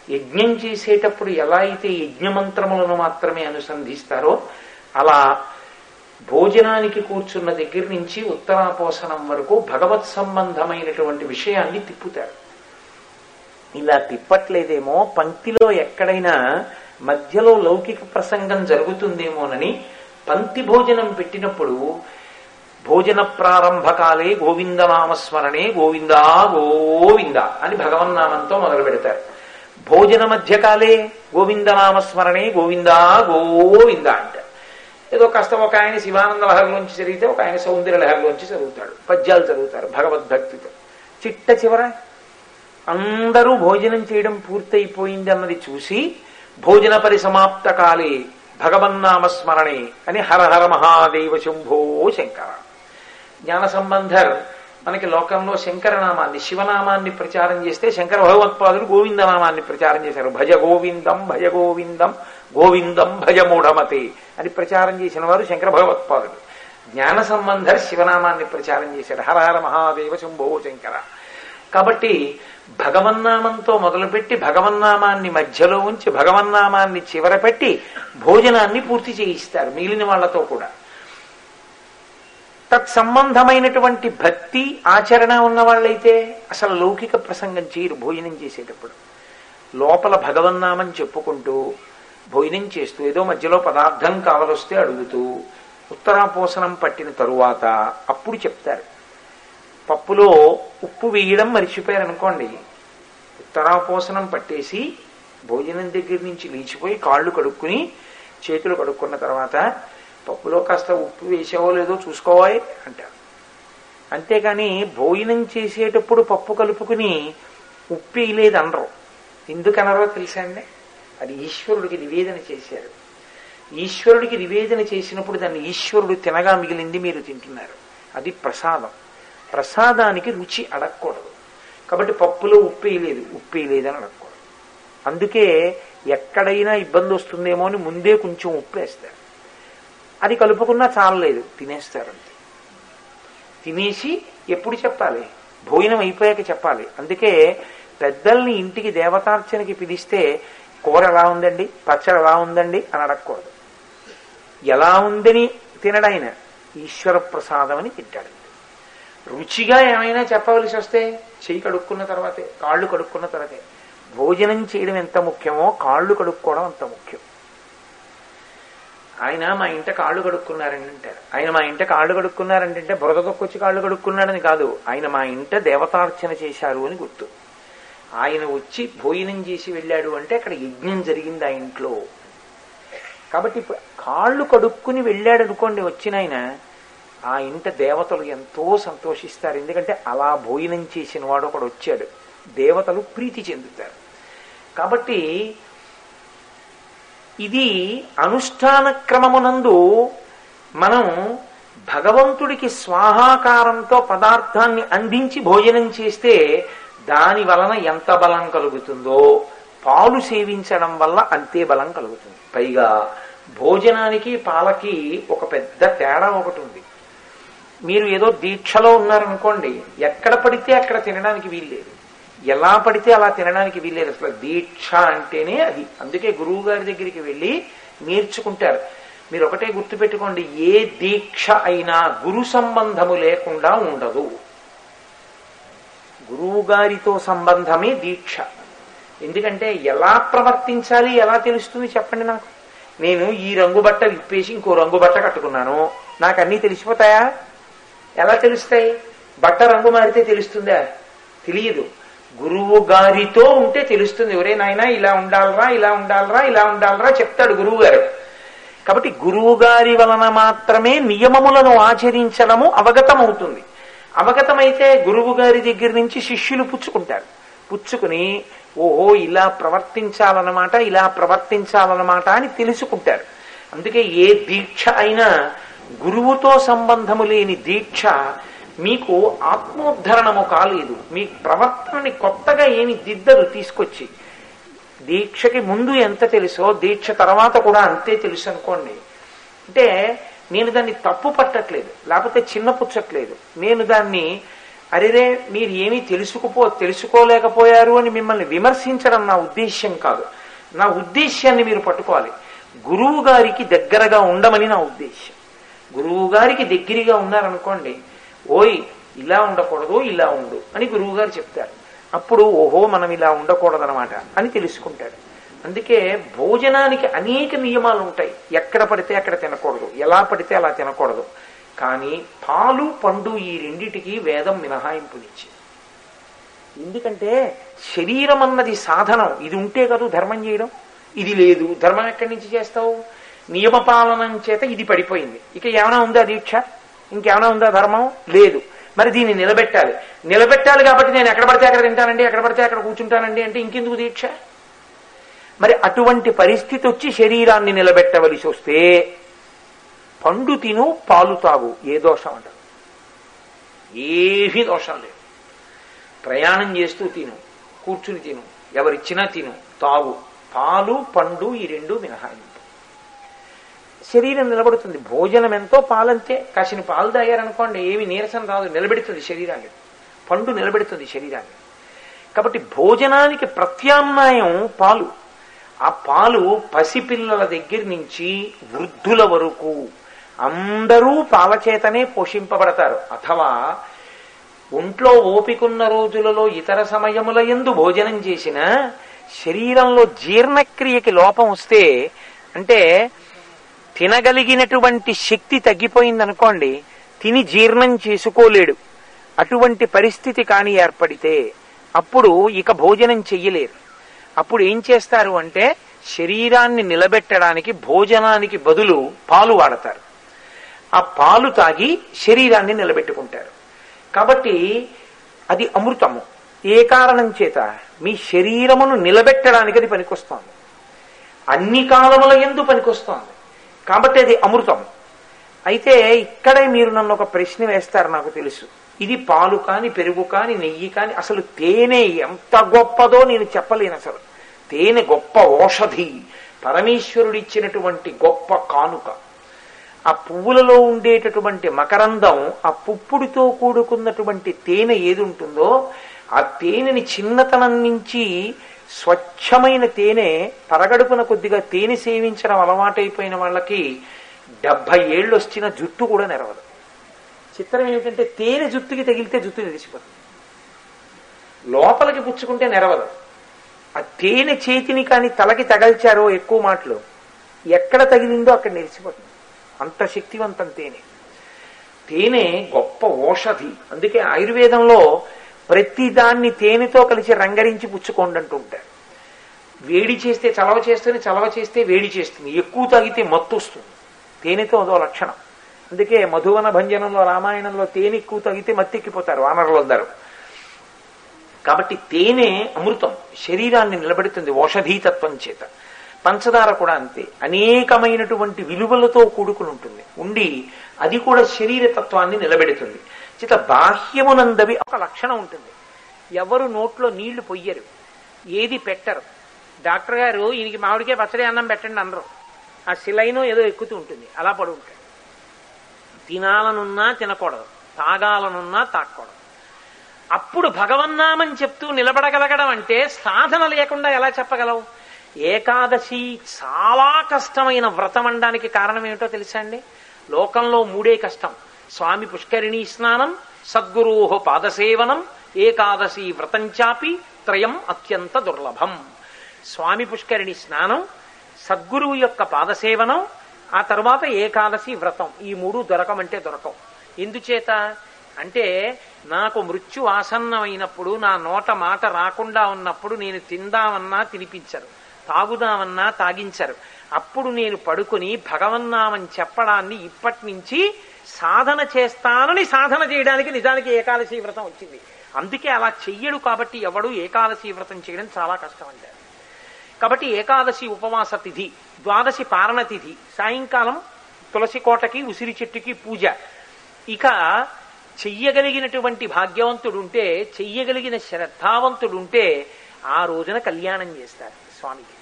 యజ్ఞం చేసేటప్పుడు ఎలా అయితే యజ్ఞమంత్రములను మాత్రమే అనుసంధిస్తారో అలా భోజనానికి కూర్చున్న దగ్గర నుంచి ఉత్తరాపోసనం వరకు భగవత్ సంబంధమైనటువంటి విషయాన్ని తిప్పుతారు. ఇలా తిప్పట్లేదేమో పంక్తిలో ఎక్కడైనా మధ్యలో లౌకిక ప్రసంగం జరుగుతుందేమోనని పంక్తి భోజనం పెట్టినప్పుడు భోజన ప్రారంభకాలే గోవిందనామస్మరణే గోవిందా గోవింద అని భగవన్నామంతో మొదలు పెడతారు. భోజన మధ్యకాలే గోవిందనామస్మరణే గోవిందా గోవింద అంటారు. ఏదో కష్టం ఒక ఆయన శివానంద లహరిలోంచి చదివితే ఒక ఆయన సౌందర్య లహరిలోంచి చదువుతాడు పద్యాలు చదువుతారు భగవద్భక్తితో. చిట్ట చివర అందరూ భోజనం చేయడం పూర్తయిపోయింది అన్నది చూసి భోజన పరిసమాప్త కాలే భగవన్నామస్మరణే అని హర హర మహాదేవ శంభో శంకర. జ్ఞాన సంబంధర్ మనకి లోకంలో శంకరనామాన్ని శివనామాన్ని ప్రచారం చేస్తే శంకర భగవత్పాదులు గోవిందనామాన్ని ప్రచారం చేశారు. భజ గోవిందం భజ గోవిందం గోవిందం భజ మూఢమతే అని ప్రచారం చేసిన వారు శంకర భగవత్పాదులు జ్ఞాన సంబంధర్ శివనామాన్ని ప్రచారం చేశారు. హరహర మహాదేవ శంభో శంకర. కాబట్టి భగవన్నామంతో మొదలుపెట్టి భగవన్నామాన్ని మధ్యలో ఉంచి భగవన్నామాన్ని చివర పెట్టి భోజనాన్ని పూర్తి చేయిస్తారు మిగిలిన వాళ్ళతో కూడా. తత్సంబంధమైనటువంటి భక్తి ఆచరణ ఉన్న వాళ్ళైతే అసలు లౌకిక ప్రసంగం చేయరు భోజనం చేసేటప్పుడు. లోపల భగవన్నామం చెప్పుకుంటూ భోజనం చేస్తూ ఏదో మధ్యలో పదార్థం కావలొస్తే అడుగుతూ ఉత్తరాపోసనం పట్టిన తరువాత అప్పుడు చెప్తారు. పప్పులో ఉప్పు వేయడం మర్చిపోయారు అనుకోండి ఉత్తరాపోసనం పట్టేసి భోజనం దగ్గర నుంచి లేచిపోయి కాళ్ళు కడుక్కుని చేతులు కడుక్కున్న తర్వాత పప్పులో కాస్త ఉప్పు వేసావో లేదో చూసుకోవాలి అంటారు. అంతేకాని భోజనం చేసేటప్పుడు పప్పు కలుపుకుని ఉప్పు వేయలేదు అనరు. ఎందుకనరో తెలుసా అండి? అది ఈశ్వరుడికి నివేదన చేశారు. ఈశ్వరుడికి నివేదన చేసినప్పుడు దాన్ని ఈశ్వరుడు తినగా మిగిలింది మీరు తింటున్నారు. అది ప్రసాదం. ప్రసాదానికి రుచి అడగకూడదు. కాబట్టి పప్పులో ఉప్పు వేయలేదు ఉప్పు వేయలేదని అడగకూడదు. అందుకే ఎక్కడైనా ఇబ్బంది వస్తుందేమో అని ముందే కొంచెం ఉప్పు వేస్తారు అది కలుపుకున్నా చాలలేదు తినేస్తారు అంతే. తినేసి ఎప్పుడు చెప్పాలి? భోజనం అయిపోయాక చెప్పాలి. అందుకే పెద్దల్ని ఇంటికి దేవతార్చనకి పిలిస్తే కూర ఎలా ఉందండి? పచ్చడి ఎలా ఉందండి? అని అడగకూడదు. ఎలా ఉందని తినడాయన? ఈశ్వర ప్రసాదం అని తింటాడు. రుచిగా ఏమైనా చెప్పవలసి వస్తే చెయ్యి కడుక్కున్న తర్వాతే కాళ్ళు కడుక్కున్న తర్వాతే. భోజనం చేయడం ఎంత ముఖ్యమో కాళ్ళు కడుక్కోవడం అంత ముఖ్యం. ఆయన మా ఇంట కాళ్ళు కడుక్కున్నారని అంటారు. ఆయన మా ఇంట కాళ్ళు కడుక్కున్నారంటే బురద తొక్కొచ్చి కాళ్ళు కడుక్కున్నాడని కాదు. ఆయన మా ఇంట దేవతార్చన చేశారు అని గుర్తు. ఆయన వచ్చి భోజనం చేసి వెళ్ళాడు అంటే అక్కడ యజ్ఞం జరిగింది ఆ ఇంట్లో. కాబట్టి కాళ్ళు కడుక్కుని వెళ్ళాడు అనుకోండి వచ్చిన ఆయన ఆ ఇంట దేవతలు ఎంతో సంతోషిస్తారు. ఎందుకంటే అలా భోజనం చేసిన వాడు ఒకడు వచ్చాడు. దేవతలు ప్రీతి చెందుతారు. కాబట్టి ఇది అనుష్ఠాన క్రమమునందు మనం భగవంతుడికి స్వాహాకారంతో పదార్థాన్ని అందించి భోజనం చేస్తే దాని వలన ఎంత బలం కలుగుతుందో పాలు సేవించడం వల్ల అంతే బలం కలుగుతుంది. పైగా భోజనానికి పాలకి ఒక పెద్ద తేడా ఒకటి ఉంది మీరు ఏదో దీక్షలో ఉన్నారనుకోండి ఎక్కడ పడితే అక్కడ తినడానికి వీల్లేదు. ఎలా పడితే అలా తినడానికి వీల్లేదు. అసలు దీక్ష అంటేనే అది. అందుకే గురువు గారి దగ్గరికి వెళ్ళి నేర్చుకుంటారు. మీరు ఒకటే గుర్తుపెట్టుకోండి ఏ దీక్ష అయినా గురు సంబంధము లేకుండా ఉండదు. గురువు గారితో సంబంధమే దీక్ష. ఎందుకంటే ఎలా ప్రవర్తించాలి ఎలా తెలుస్తుంది చెప్పండి నాకు. నేను ఈ రంగు బట్ట విప్పేసి ఇంకో రంగు బట్ట కట్టుకున్నాను. నాకు అన్నీ తెలిసిపోతాయా? ఎలా తెలుస్తాయి? బట్ట రంగు మారితే తెలుస్తుందా? తెలియదు. గురువు గారితో ఉంటే తెలుస్తుంది. ఒరే నాయన ఇలా ఉండాలరా ఇలా ఉండాలరా ఇలా ఉండాలరా చెప్తాడు గురువు గారు. కాబట్టి గురువు గారి వలన మాత్రమే నియమములను ఆచరించడము అవగతమవుతుంది. అవగతమైతే గురువు గారి దగ్గర నుంచి శిష్యులు పుచ్చుకుంటారు. పుచ్చుకుని ఓహో ఇలా ప్రవర్తించాలన్నమాట ఇలా ప్రవర్తించాలన్నమాట అని తెలుసుకుంటారు. అందుకే ఏ దీక్ష అయినా గురువుతో సంబంధము లేని దీక్ష మీకు ఆత్మోద్ధరణము కాలేదు. మీ ప్రవర్తనని కొత్తగా ఏమి దిద్దరు తీసుకొచ్చి. దీక్షకి ముందు ఎంత తెలుసో దీక్ష తర్వాత కూడా అంతే తెలుసు అనుకోండి. అంటే నేను దాన్ని తప్పు పట్టట్లేదు లేకపోతే చిన్న పుచ్చట్లేదు. నేను దాన్ని అరేరే మీరు ఏమీ తెలుసుకుపో తెలుసుకోలేకపోయారు అని మిమ్మల్ని విమర్శించడం నా ఉద్దేశ్యం కాదు. నా ఉద్దేశ్యాన్ని మీరు పట్టుకోవాలి. గురువు గారికి దగ్గరగా ఉండమని నా ఉద్దేశ్యం. గురువు గారికి దగ్గరగా ఉన్నారనుకోండి ఓయ్ ఇలా ఉండకూడదు ఇలా ఉండు అని గురువు గారు చెప్తారు. అప్పుడు ఓహో మనం ఇలా ఉండకూడదనమాట అని తెలుసుకుంటాడు. అందుకే భోజనానికి అనేక నియమాలు ఉంటాయి ఎక్కడ పడితే అక్కడ తినకూడదు ఎలా పడితే అలా తినకూడదు. కానీ పాలు పండు ఈ రెండిటికి వేదం మినహాయింపునిచ్చింది ఎందుకంటే శరీరం అన్నది సాధనం. ఇది ఉంటే కదా ధర్మం చేయడం? ఇది లేదు. ధర్మం ఎక్కడి నుంచి చేస్తావు? నియమపాలనం చేత ఇది పడిపోయింది. ఇక ఏమైనా ఉందా దీక్ష? ఇంకేమైనా ఉందా ధర్మం? లేదు. మరి దీన్ని నిలబెట్టాలి. నిలబెట్టాలి కాబట్టి నేను ఎక్కడ పడితే అక్కడ తింటానండి ఎక్కడ పడితే అక్కడ కూర్చుంటానండి అంటే ఇంకెందుకు దీక్ష? మరి అటువంటి పరిస్థితి వచ్చి శరీరాన్ని నిలబెట్టవలసి వస్తే పండు తిను పాలు తాగు. ఏ దోషం అంటారు? ఏమీ దోషం లేదు. ప్రయాణం చేస్తూ తిను కూర్చుని తిను. ఎవరిచ్చినా తిను తాగు. పాలు పండు ఈ రెండు మినహాయింపు శరీరం నిలబడుతుంది. భోజనం ఎంతో పాలంతే. కాసిన పాలు తాగారనుకోండి ఏమి నీరసం రాదు. నిలబెడుతుంది శరీరాన్ని. పండు నిలబెడుతుంది శరీరాన్ని. కాబట్టి భోజనానికి ప్రత్యామ్నాయం పాలు. ఆ పాలు పసిపిల్లల దగ్గర నుంచి వృద్ధుల వరకు అందరూ పాల చేతనే పోషింపబడతారు. అథవా ఒంట్లో ఓపికున్న రోజులలో ఇతర సమయముల ఎందు భోజనం చేసిన శరీరంలో జీర్ణక్రియకి లోపం వస్తే అంటే తినగలిగినటువంటి శక్తి తగ్గిపోయిందనుకోండి తిని జీర్ణం చేసుకోలేడు. అటువంటి పరిస్థితి కాని ఏర్పడితే అప్పుడు ఇక భోజనం చెయ్యలేరు. అప్పుడు ఏం చేస్తారు అంటే శరీరాన్ని నిలబెట్టడానికి భోజనానికి బదులు పాలు వాడతారు. ఆ పాలు తాగి శరీరాన్ని నిలబెట్టుకుంటారు. కాబట్టి అది అమృతము. ఏ కారణం చేత? మీ శరీరమును నిలబెట్టడానికి అది పనికొస్తోంది. అన్ని కాలముల ఎందు పనికొస్తోంది. కాబట్టి అది అమృతం. అయితే ఇక్కడే మీరు నన్ను ఒక ప్రశ్న వేస్తారు నాకు తెలుసు. ఇది పాలు కాని పెరుగు కాని నెయ్యి కాని అసలు తేనె ఎంత గొప్పదో నేను చెప్పలేను అసలు. తేనె గొప్ప ఔషధి. పరమేశ్వరుడిచ్చినటువంటి గొప్ప కానుక. ఆ పువ్వులలో ఉండేటటువంటి మకరందం ఆ పుప్పుడితో కూడుకున్నటువంటి తేనె ఏది ఉంటుందో ఆ తేనెని చిన్నతనం నుంచి స్వచ్ఛమైన తేనె పరగడుపున కొద్దిగా తేనె సేవించడం అలవాటైపోయిన వాళ్ళకి డెబ్బై ఏళ్ళు వచ్చిన జుట్టు కూడా నెరవదు. చిత్రం ఏమిటంటే తేనె జుట్టుకి తగిలితే జుట్టు నిలిచిపోతుంది లోపలికి పుచ్చుకుంటే నెరవదు. ఆ తేనె చేతిని కానీ తలకి తగల్చారో ఎక్కువ మాటలు ఎక్కడ తగిలిందో అక్కడ నిలిచిపోతుంది అంత శక్తివంతం తేనె. తేనె గొప్ప ఓషధి. అందుకే ఆయుర్వేదంలో ప్రతి దాన్ని తేనెతో కలిసి రంగరించి పుచ్చుకోండి అంటుంటారు వేడి చేస్తే చలవ చేస్తుంది చలవ చేస్తే వేడి చేస్తుంది. ఎక్కువ తాగితే మత్తు వస్తుంది. తేనెతో అదో లక్షణం. అందుకే మధువన భంజనంలో రామాయణంలో తేనె ఎక్కువ తాగితే మత్తెక్కిపోతారు వానరులందరూ. కాబట్టి తేనె అమృతం. శరీరాన్ని నిలబెడుతుంది ఓషధీతత్వం చేత. పంచదార కూడా అంతే. అనేకమైనటువంటి విలువలతో కూడుకుని ఉంటుంది ఉండి అది కూడా శరీర తత్వాన్ని నిలబెడుతుంది. చేత బాహ్యమునందవి ఒక లక్షణం ఉంటుంది. ఎవరు నోట్లో నీళ్ళు పొయ్యరు. ఏది పెట్టరు. డాక్టర్ గారు ఈయనకి మామిడికే పచ్చడి అన్నం పెట్టండి అందరూ ఆ శిలైనో ఏదో ఎక్కుతూ ఉంటుంది. అలా పడి ఉంటాడు. తినాలనున్నా తినకూడదు. తాగాలనున్నా తాకూడదు అప్పుడు భగవన్నామని చెప్తూ నిలబడగలగడం అంటే సాధన లేకుండా ఎలా చెప్పగలవు? ఏకాదశి చాలా కష్టమైన వ్రతం అనడానికి కారణం ఏమిటో తెలుసా అండి? లోకంలో మూడే కష్టం. స్వామి పుష్కరిణీ స్నానం సద్గురో పాదసేవనం ఏకాదశి వ్రతం చాపి త్రయం అత్యంత దుర్లభం. స్వామి పుష్కరిణి స్నానం సద్గురువు యొక్క పాదసేవనం ఆ తర్వాత ఏకాదశి వ్రతం. ఈ మూడు దొరకమంటే దొరకవు. ఎందుచేత? అంటే నాకు మృత్యు ఆసన్నమైనప్పుడు నా నోట మాట రాకుండా ఉన్నప్పుడు నేను తిందామన్నా తినిపించరు. తాగుదామన్నా తాగించరు. అప్పుడు నేను పడుకుని భగవన్నామని చెప్పడాన్ని ఇప్పటి నుంచి సాధన చేస్తానని సాధన చేయడానికి నిజానికి ఏకాదశి వ్రతం వచ్చింది. అందుకే అలా చెయ్యడు కాబట్టి ఎవడు ఏకాదశి వ్రతం చేయడం చాలా కష్టం అంటారు కాబట్టి ఏకాదశి ఉపవాస తిథి ద్వాదశి పారణ తిథి సాయంకాలం తులసి కోటకి ఉసిరి చెట్టుకి పూజ. ఇక చెయ్యగలిగినటువంటి భాగ్యవంతుడుంటే చెయ్యగలిగిన శ్రద్ధావంతుడుంటే ఆ రోజున కళ్యాణం చేస్తారు స్వామికి.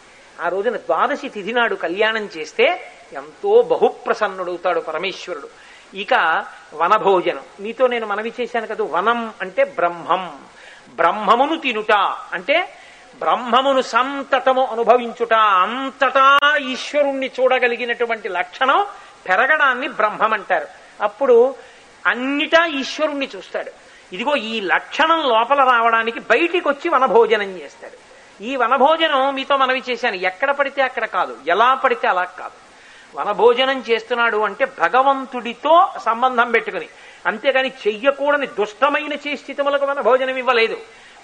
ఆ రోజున ద్వాదశి తిథి నాడు కళ్యాణం చేస్తే ఎంతో బహుప్రసన్నుడవుతాడు పరమేశ్వరుడు. ఇక వనభోజనం. మీతో నేను మనవి చేశాను కదా వనం అంటే బ్రహ్మం. బ్రహ్మమును తినుట అంటే బ్రహ్మమును సంతతము అనుభవించుట. అంతటా ఈశ్వరుణ్ణి చూడగలిగినటువంటి లక్షణం పెరగడాన్ని బ్రహ్మం అంటారు. అప్పుడు అన్నిటా ఈశ్వరుణ్ణి చూస్తాడు. ఇదిగో ఈ లక్షణం లోపల రావడానికి బయటికి వచ్చి వనభోజనం చేస్తాడు. ఈ వనభోజనం మీతో మనవి చేశాను. ఎక్కడ పడితే అక్కడ కాదు. ఎలా పడితే అలా కాదు. వనభోజనం చేస్తున్నాడు అంటే భగవంతుడితో సంబంధం పెట్టుకుని. అంతేగాని చెయ్యకూడని దుష్టమైన చేస్థితములకు వనభోజనం ఇవ్వలేదు.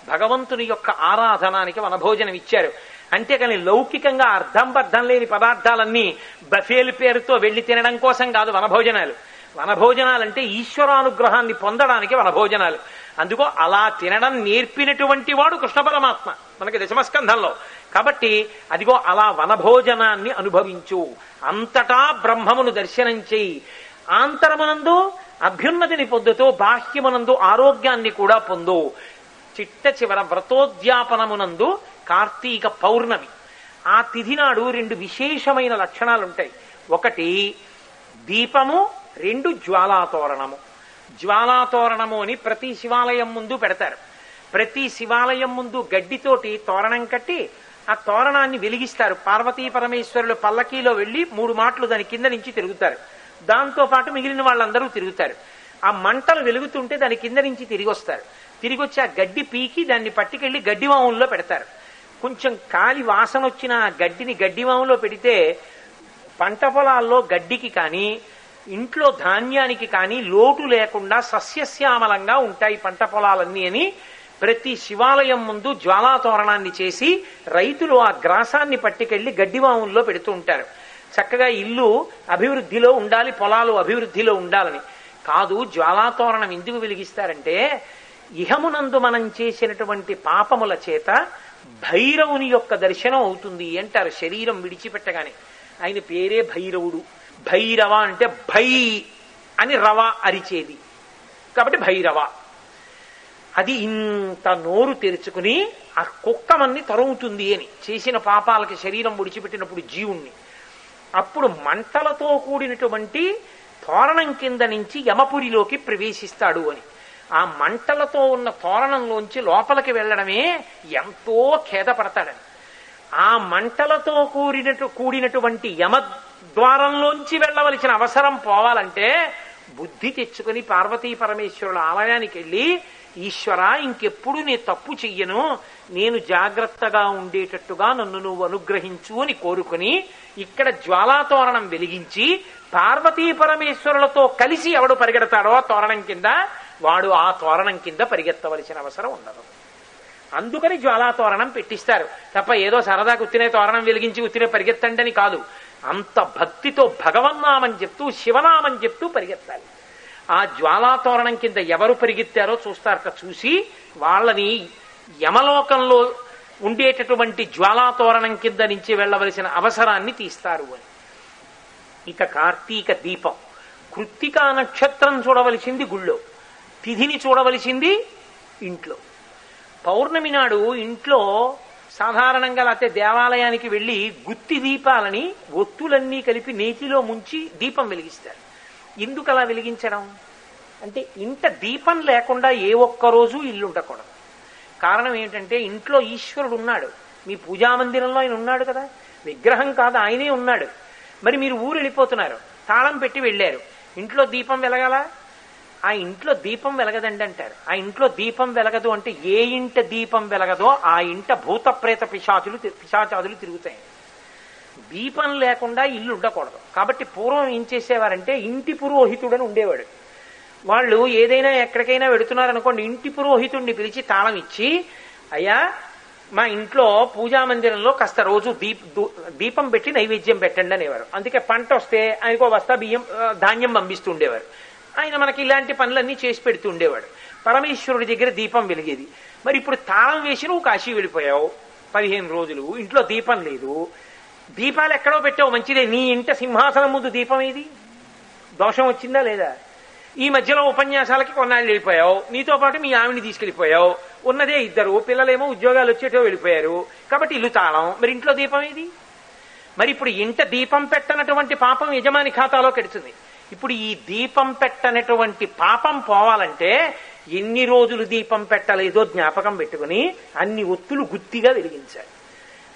భగవంతుని యొక్క ఆరాధనానికి వనభోజనం ఇచ్చారు. అంతేకాని లౌకికంగా అర్థం బద్ధం లేని పదార్థాలన్నీ బఫేల్ పేరుతో వెళ్ళి తినడం కోసం కాదు వనభోజనాలు. వనభోజనాలంటే ఈశ్వరానుగ్రహాన్ని పొందడానికి వనభోజనాలు. అందుకో అలా తినడం నేర్పినటువంటి వాడు కృష్ణ పరమాత్మ మనకి దశమస్కంధంలో కాబట్టి అదిగో అలా వనభోజనాన్ని అనుభవించు. అంతటా బ్రహ్మమును దర్శనం చేయి ఆంతరమునందు అభ్యున్నతిని పొందుతూ బాహ్యమునందు ఆరోగ్యాన్ని కూడా పొందు. చిట్ట చివర వ్రతోద్యాపనమునందు కార్తీక పౌర్ణమి. ఆ తిథి నాడు రెండు విశేషమైన లక్షణాలు ఉంటాయి ఒకటి దీపము రెండు జ్వాలాతోరణము. జ్వాలాతోరణము అని ప్రతి శివాలయం ముందు పెడతారు. ప్రతి శివాలయం ముందు గడ్డితోటి తోరణం కట్టి ఆ తోరణాన్ని వెలిగిస్తారు. పార్వతీ పరమేశ్వరులు పల్లకీలో వెళ్ళి మూడు మాటలు దాని కింద నుంచి తిరుగుతారు. దాంతో పాటు మిగిలిన వాళ్ళందరూ తిరుగుతారు. ఆ మంటలు వెలుగుతుంటే దాని కింద నుంచి తిరిగి వస్తారు. తిరిగి వచ్చి ఆ గడ్డి పీకి దాన్ని పట్టుకెళ్ళి గడ్డివాముల్లో పెడతారు. కొంచెం కాలి వాసన వచ్చిన ఆ గడ్డిని గడ్డివాములో పెడితే పంట పొలాల్లో గడ్డికి కానీ ఇంట్లో ధాన్యానికి కానీ లోటు లేకుండా సస్యశ్యామలంగా ఉంటాయి పంట పొలాలన్నీ అని ప్రతి శివాలయం ముందు జ్వాలాతోరణాన్ని చేసి రైతులు ఆ గ్రాసాన్ని పట్టుకెళ్ళి గడ్డివాముల్లో పెడుతూ ఉంటారు. చక్కగా ఇల్లు అభివృద్ధిలో ఉండాలి పొలాలు అభివృద్ధిలో ఉండాలని. కాదు జ్వాలాతోరణం ఎందుకు వెలిగిస్తారంటే ఇహమునందు మనం చేసినటువంటి పాపముల చేత భైరవుని యొక్క దర్శనం అవుతుంది అంటారు శరీరం విడిచిపెట్టగానే. ఆయన పేరే భైరవుడు. భైరవ అంటే భై అని రవ అరిచేది. కాబట్టి భైరవ. అది ఇంత నోరు తెరుచుకుని ఆ కుక్కమన్ని తరుగుతుంది అని. చేసిన పాపాలకి శరీరం విడిచిపెట్టినప్పుడు జీవుణ్ణి. అప్పుడు మంటలతో కూడినటువంటి తోరణం కింద నుంచి యమపురిలోకి ప్రవేశిస్తాడు అని. ఆ మంటలతో ఉన్న తోరణంలోంచి లోపలికి వెళ్ళడమే ఎంతో ఖేదపడతాడని. ఆ మంటలతో కూడినటు కూడినటువంటి యమ ద్వారంలోంచి వెళ్ళవలసిన అవసరం పోవాలంటే బుద్ధి తెచ్చుకుని పార్వతీ పరమేశ్వరుల ఆలయానికి వెళ్ళి ఈశ్వర ఇంకెప్పుడు నీ తప్పు చెయ్యను? నేను జాగ్రత్తగా ఉండేటట్టుగా నన్ను నువ్వు అనుగ్రహించు అని కోరుకుని ఇక్కడ జ్వాలాతోరణం వెలిగించి పార్వతీ పరమేశ్వరులతో కలిసి ఎవడు పరిగెడతాడో తోరణం కింద వాడు ఆ తోరణం కింద పరిగెత్తవలసిన అవసరం ఉండదు. అందుకని జ్వాలాతోరణం పెట్టిస్తారు. తప్ప ఏదో సరదా ఉత్తినే తోరణం వెలిగించి ఉత్తినే పరిగెత్తండి అని కాదు. అంత భక్తితో భగవన్నామని చెప్తూ శివనామని చెప్తూ పరిగెత్తాలి. ఆ జ్వాలాతోరణం కింద ఎవరు పరిగెత్తారో చూస్తారట చూసి వాళ్ళని యమలోకంలో ఉండేటటువంటి జ్వాలాతోరణం కింద నుంచి వెళ్ళవలసిన అవసరాన్ని తీస్తారు అని. ఇక కార్తీక దీపం. కృత్తికా నక్షత్రం చూడవలసింది గుళ్ళో. తిథిని చూడవలసింది ఇంట్లో. పౌర్ణమి నాడు ఇంట్లో సాధారణంగా లేకపోతే దేవాలయానికి వెళ్ళి గుత్తి దీపాలని ఒత్తులన్నీ కలిపి నేతిలో ముంచి దీపం వెలిగిస్తారు. ఎందుకు అలా వెలిగించడం? అంటే ఇంట దీపం లేకుండా ఏ ఒక్క రోజు ఇల్లు ఉండకూడదు. కారణం ఏంటంటే ఇంట్లో ఈశ్వరుడు ఉన్నాడు. మీ పూజా మందిరంలో ఆయన ఉన్నాడు కదా? విగ్రహం కాదు ఆయనే ఉన్నాడు. మరి మీరు ఊరు వెళ్ళిపోతున్నారు. తాళం పెట్టి వెళ్ళారు. ఇంట్లో దీపం వెలగాల? ఆ ఇంట్లో దీపం వెలగదండి అంటారు. ఆ ఇంట్లో దీపం వెలగదు అంటే ఏ ఇంట దీపం వెలగదో ఆ ఇంట భూత ప్రేత పిశాచులు తి- పిశాచాదులు తిరుగుతాయి. దీపం లేకుండా ఇల్లు ఉండకూడదు. కాబట్టి పూర్వం ఏం చేసేవారంటే ఇంటి పురోహితుడని ఉండేవాడు. వాళ్ళు ఏదైనా ఎక్కడికైనా వెడుతున్నారనుకోండి ఇంటి పురోహితుడిని పిలిచి తాళం ఇచ్చి అయ్యా మా ఇంట్లో పూజా మందిరంలో కాస్త రోజు దీప్ దీపం పెట్టి నైవేద్యం పెట్టండి అనేవారు. అందుకే పంట వస్తే ఆయనకో వస్తా బియ్యం ధాన్యం పంపిస్తూ ఉండేవారు ఆయన మనకి ఇలాంటి పనులన్నీ చేసి పెడుతూ ఉండేవాడు పరమేశ్వరుడి దగ్గర దీపం వెలిగేది. మరి ఇప్పుడు తాళం వేసి నువ్వు కాశీ వెళ్ళిపోయావు. పదిహేను రోజులు. ఇంట్లో దీపం లేదు. దీపాలు ఎక్కడో పెట్టావు మంచిదే. నీ ఇంట సింహాసనం ముందు దీపం ఏది? దోషం వచ్చిందా లేదా? ఈ మధ్యలో ఉపన్యాసాలకి కొన్నాళ్ళు వెళ్ళిపోయావు. నీతో పాటు మీ ఆవిని తీసుకెళ్ళిపోయావు ఉన్నదే ఇద్దరు పిల్లలేమో ఉద్యోగాలు వచ్చేటో వెళ్ళిపోయారు. కాబట్టి ఇల్లు తాళం. మరి ఇంట్లో దీపం ఏది? మరి ఇప్పుడు ఇంట దీపం పెట్టనటువంటి పాపం యజమాని ఖాతాలో కడుతుంది. ఇప్పుడు ఈ దీపం పెట్టనటువంటి పాపం పోవాలంటే ఎన్ని రోజులు దీపం పెట్టలేదో జ్ఞాపకం పెట్టుకుని అన్ని ఒత్తులు గుత్తిగా వెలిగించాలి.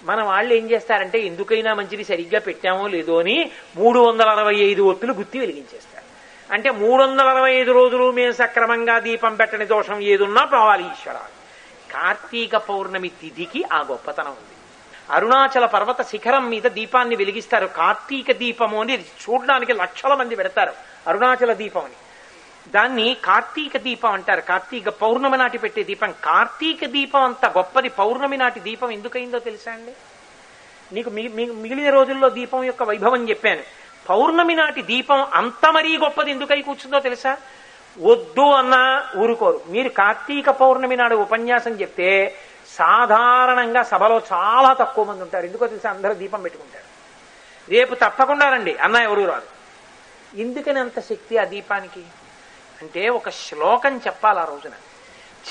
మన వాళ్ళు ఏం చేస్తారంటే ఎందుకైనా మంచిది సరిగ్గా పెట్టామో లేదో అని మూడు వందల అరవై ఐదు ఒత్తులు గుత్తి వెలిగించేస్తారు. అంటే మూడు వందల అరవై ఐదు రోజులు మేము సక్రమంగా దీపం పెట్టని దోషం ఏదున్నా పోవాలి ఈశ్వర కార్తీక పౌర్ణమి తిథికి ఆ గొప్పతనం ఉంది. అరుణాచల పర్వత శిఖరం మీద దీపాన్ని వెలిగిస్తారు కార్తీక దీపము అని చూడడానికి లక్షల మంది పెడతారు అరుణాచల దీపం అని. దాన్ని కార్తీక దీపం అంటారు. కార్తీక పౌర్ణమి నాటి పెట్టే దీపం. కార్తీక దీపం అంత గొప్పది. పౌర్ణమి నాటి దీపం ఎందుకైందో తెలుసా అండి? నీకు మిగిలిన రోజుల్లో దీపం యొక్క వైభవం చెప్పాను. పౌర్ణమి నాటి దీపం అంత మరీ గొప్పది ఎందుకై కూర్చుందో తెలుసా? వద్దు అన్నా ఊరుకోరు. మీరు కార్తీక పౌర్ణమి నాడు ఉపన్యాసం చెప్తే సాధారణంగా సభలో చాలా తక్కువ మంది ఉంటారు. ఎందుకో తెలుసా? అందరూ దీపం పెట్టుకుంటారు. రేపు తప్పకుండా రండి. అన్న ఎవరు రాదు ఎందుకని అంత శక్తి ఆ దీపానికి? అంటే ఒక శ్లోకం చెప్పాలి ఆ రోజున.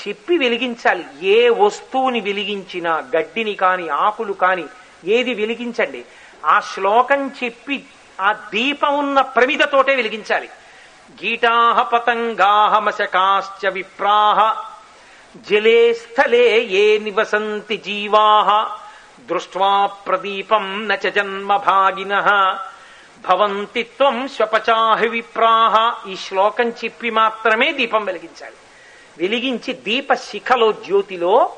చెప్పి వెలిగించాలి. ఏ వస్తువుని వెలిగించినా గడ్డిని కాని ఆకులు కాని ఏది వెలిగించండి. ఆ శ్లోకం చెప్పి ఆ దీపం ఉన్న ప్రమిదతోటే వెలిగించాలి. గీటాహ పతంగాహ మశకాశ్చ విప్రాహ. జలే స్థలే ఏ నివసంతి జీవాహ. దృష్ట్వా ప్రదీపం నచ జన్మ భాగిన. భవంతి త్వం స్వపచాహి విప్రాహ. ఈ శ్లోకం చెప్పి మాత్రమే దీపం వెలిగించాలి. వెలిగించి దీప శిఖలో జ్యోతిలో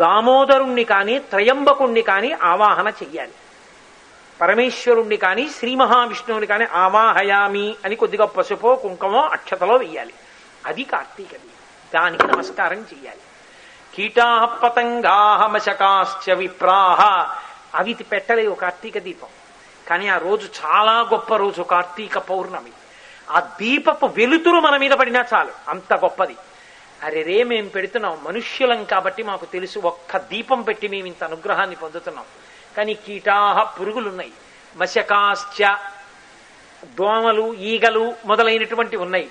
దామోదరుణ్ణి కాని త్రయంబకుణ్ణి కానీ ఆవాహన చెయ్యాలి. పరమేశ్వరుణ్ణి కానీ శ్రీ మహావిష్ణువుని కానీ ఆవాహయామి అని కొద్దిగా పసుపో కుంకుమో అక్షతలో వెయ్యాలి. అది కార్తీక దీపం. దానికి నమస్కారం చెయ్యాలి. కీటాహ పతంగాహ మశకాశ్చ విప్రాహ. అవి పెట్టలేవు కార్తీక దీపం. కానీ ఆ రోజు చాలా గొప్ప రోజు కార్తీక పౌర్ణమి. ఆ దీపపు వెలుతురు మన మీద పడినా చాలు అంత గొప్పది. అరే రే పెడుతున్నాం మనుష్యులం కాబట్టి మాకు తెలుసు ఒక్క దీపం పెట్టి మేము ఇంత అనుగ్రహాన్ని పొందుతున్నాం. కానీ కీటాహ పురుగులున్నాయి. మశకాశ్చ దోమలు ఈగలు మొదలైనటువంటి ఉన్నాయి.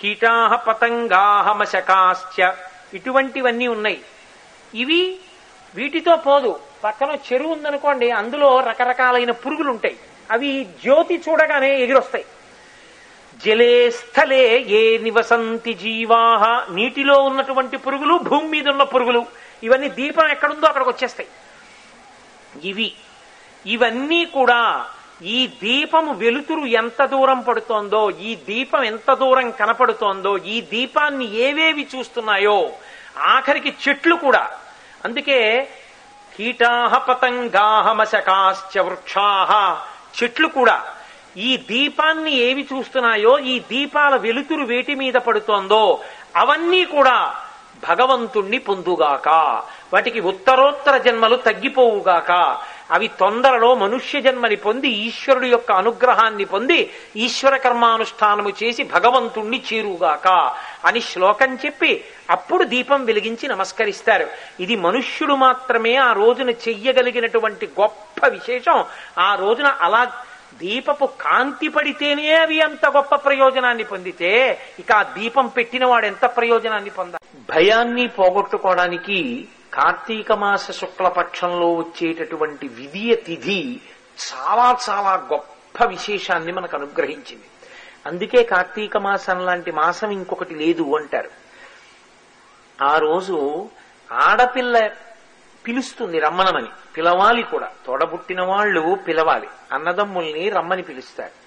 కీటాహ పతంగాహ మశకాశ్చ ఇటువంటివన్నీ ఉన్నాయి. ఇవి వీటితో పోదు. పక్కన చెరువు ఉందనుకోండి అందులో రకరకాలైన పురుగులు ఉంటాయి అవి జ్యోతి చూడగానే ఎగిరొస్తాయి. జలే స్థలే ఏ నివసంతి జీవాహ. నీటిలో ఉన్నటువంటి పురుగులు భూమి మీద ఉన్న పురుగులు ఇవన్నీ దీపం ఎక్కడుందో అక్కడికి వచ్చేస్తాయి ఇవి ఇవన్నీ కూడా ఈ దీపము వెలుతురు ఎంత దూరం పడుతోందో ఈ దీపం ఎంత దూరం కనపడుతోందో ఈ దీపాన్ని ఏవేవి చూస్తున్నాయో ఆఖరికి చెట్లు కూడా. అందుకే కీటాహ పతంగాహ మశకాశ్చ వృక్షాహ చెట్లు కూడా. ఈ దీపాన్ని ఏవి చూస్తున్నాయో ఈ దీపాల వెలుతురు వేటి మీద పడుతోందో అవన్నీ కూడా భగవంతుణ్ణి పొందుగాక. వాటికి ఉత్తరోత్తర జన్మలు తగ్గిపోవుగాక. అవి తొందరలో మనుష్య జన్మని పొంది ఈశ్వరుడు యొక్క అనుగ్రహాన్ని పొంది ఈశ్వర కర్మానుష్ఠానము చేసి భగవంతుణ్ణి చేరుగాక అని శ్లోకం చెప్పి అప్పుడు దీపం వెలిగించి నమస్కరిస్తారు. ఇది మనుష్యుడు మాత్రమే ఆ రోజున చెయ్యగలిగినటువంటి గొప్ప విశేషం. ఆ రోజున అలా దీపపు కాంతి పడితేనే అవి అంత గొప్ప ప్రయోజనాన్ని పొందితే ఇక ఆ దీపం పెట్టిన వాడు ఎంత ప్రయోజనాన్ని పొందాలి? భయాన్ని పోగొట్టుకోవడానికి కార్తీక మాస శుక్లపక్షంలో వచ్చేటటువంటి విధియ తిథి చాలా చాలా గొప్ప విశేషాన్ని మనకు అనుగ్రహించింది. అందుకే కార్తీక మాసం లాంటి మాసం ఇంకొకటి లేదు అంటారు. ఆ రోజు ఆడపిల్ల పిలుస్తుంది రమ్మనమని. పిలవాలి కూడా. తోడబుట్టిన వాళ్ళు పిలవాలి. అన్నదమ్ముల్ని రమ్మని పిలుస్తారు.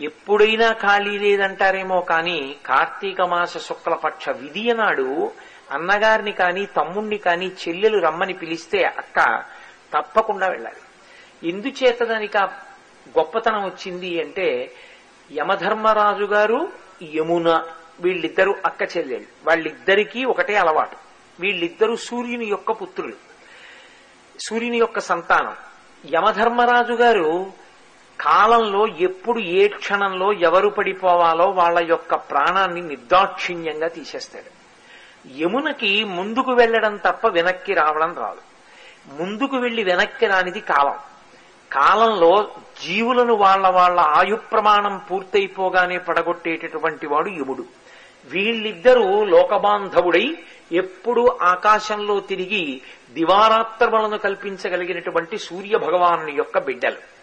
ఎప్పుడైనా ఖాళీ లేదంటారేమో కానీ కార్తీక మాస శుక్లపక్ష విధియ నాడు అన్నగారిని కానీ తమ్ముణ్ణి కానీ చెల్లెలు రమ్మని పిలిస్తే అక్క తప్పకుండా వెళ్ళాలి. ఎందుచేత దానికి ఆ గొప్పతనం వచ్చింది అంటే యమధర్మరాజు గారు యమున వీళ్ళిద్దరూ అక్క చెల్లెళ్ళు వాళ్ళిద్దరికీ ఒకటే అలవాటు. వీళ్ళిద్దరూ సూర్యుని యొక్క పుత్రులు. సూర్యుని యొక్క సంతానం. యమధర్మరాజు గారు కాలంలో ఎప్పుడు ఏ క్షణంలో ఎవరు పడిపోవాలో వాళ్ళ యొక్క ప్రాణాన్ని నిర్దాక్షిణ్యంగా తీసేస్తాడు. యమునకి ముందుకు వెళ్ళడం తప్ప వెనక్కి రావడం రాదు. ముందుకు వెళ్ళి వెనక్కి రానిది కాలం. కాలంలో జీవులను వాళ్ళ వాళ్ళ ఆయు ప్రమాణం పూర్తయిపోగానే పడగొట్టేటటువంటి వాడు యముడు. వీళ్ళిద్దరూ లోకబాంధవుడై ఎప్పుడు ఆకాశంలో తిరిగి దివారాత్రములను కల్పించగలిగినటువంటి సూర్య భగవాను యొక్క బిడ్డలు.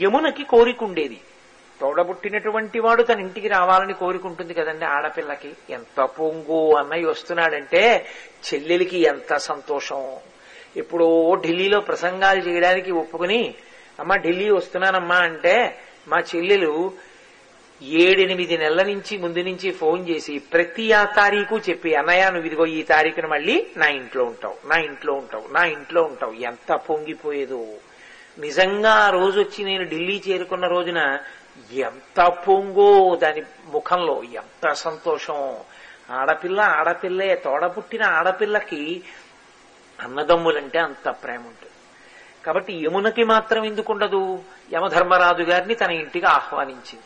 యమునకి కోరికుండేది. తోడబుట్టినటువంటి వాడు తన ఇంటికి రావాలని కోరుకుంటుంది కదండి ఆడపిల్లకి. ఎంత పొంగు అన్నయ్య వస్తున్నాడంటే చెల్లెలికి ఎంత సంతోషం. ఇప్పుడు ఢిల్లీలో ప్రసంగాలు చేయడానికి ఒప్పుకుని అమ్మ ఢిల్లీ వస్తున్నానమ్మా అంటే మా చెల్లెలు ఏడెనిమిది నెలల నుంచి ముందు నుంచి ఫోన్ చేసి ప్రతి ఆ తారీఖు చెప్పి అన్నయ్య నువ్వు ఇదిగో ఈ తారీఖున మళ్ళీ నా ఇంట్లో ఉంటావు నా ఇంట్లో ఉంటావు నా ఇంట్లో ఉంటావు. ఎంత పొంగిపోయేదో. నిజంగా ఆ రోజు వచ్చి నేను ఢిల్లీ చేరుకున్న రోజున ఎంత పొంగో దాని ముఖంలో ఎంత సంతోషం. ఆడపిల్ల ఆడపిల్లే తోడపుట్టిన ఆడపిల్లకి అన్నదమ్ములంటే అంత ప్రేమ ఉంటుంది. కాబట్టి యమునకి మాత్రం ఎందుకుండదు యమధర్మరాజు గారిని తన ఇంటికి ఆహ్వానించింది.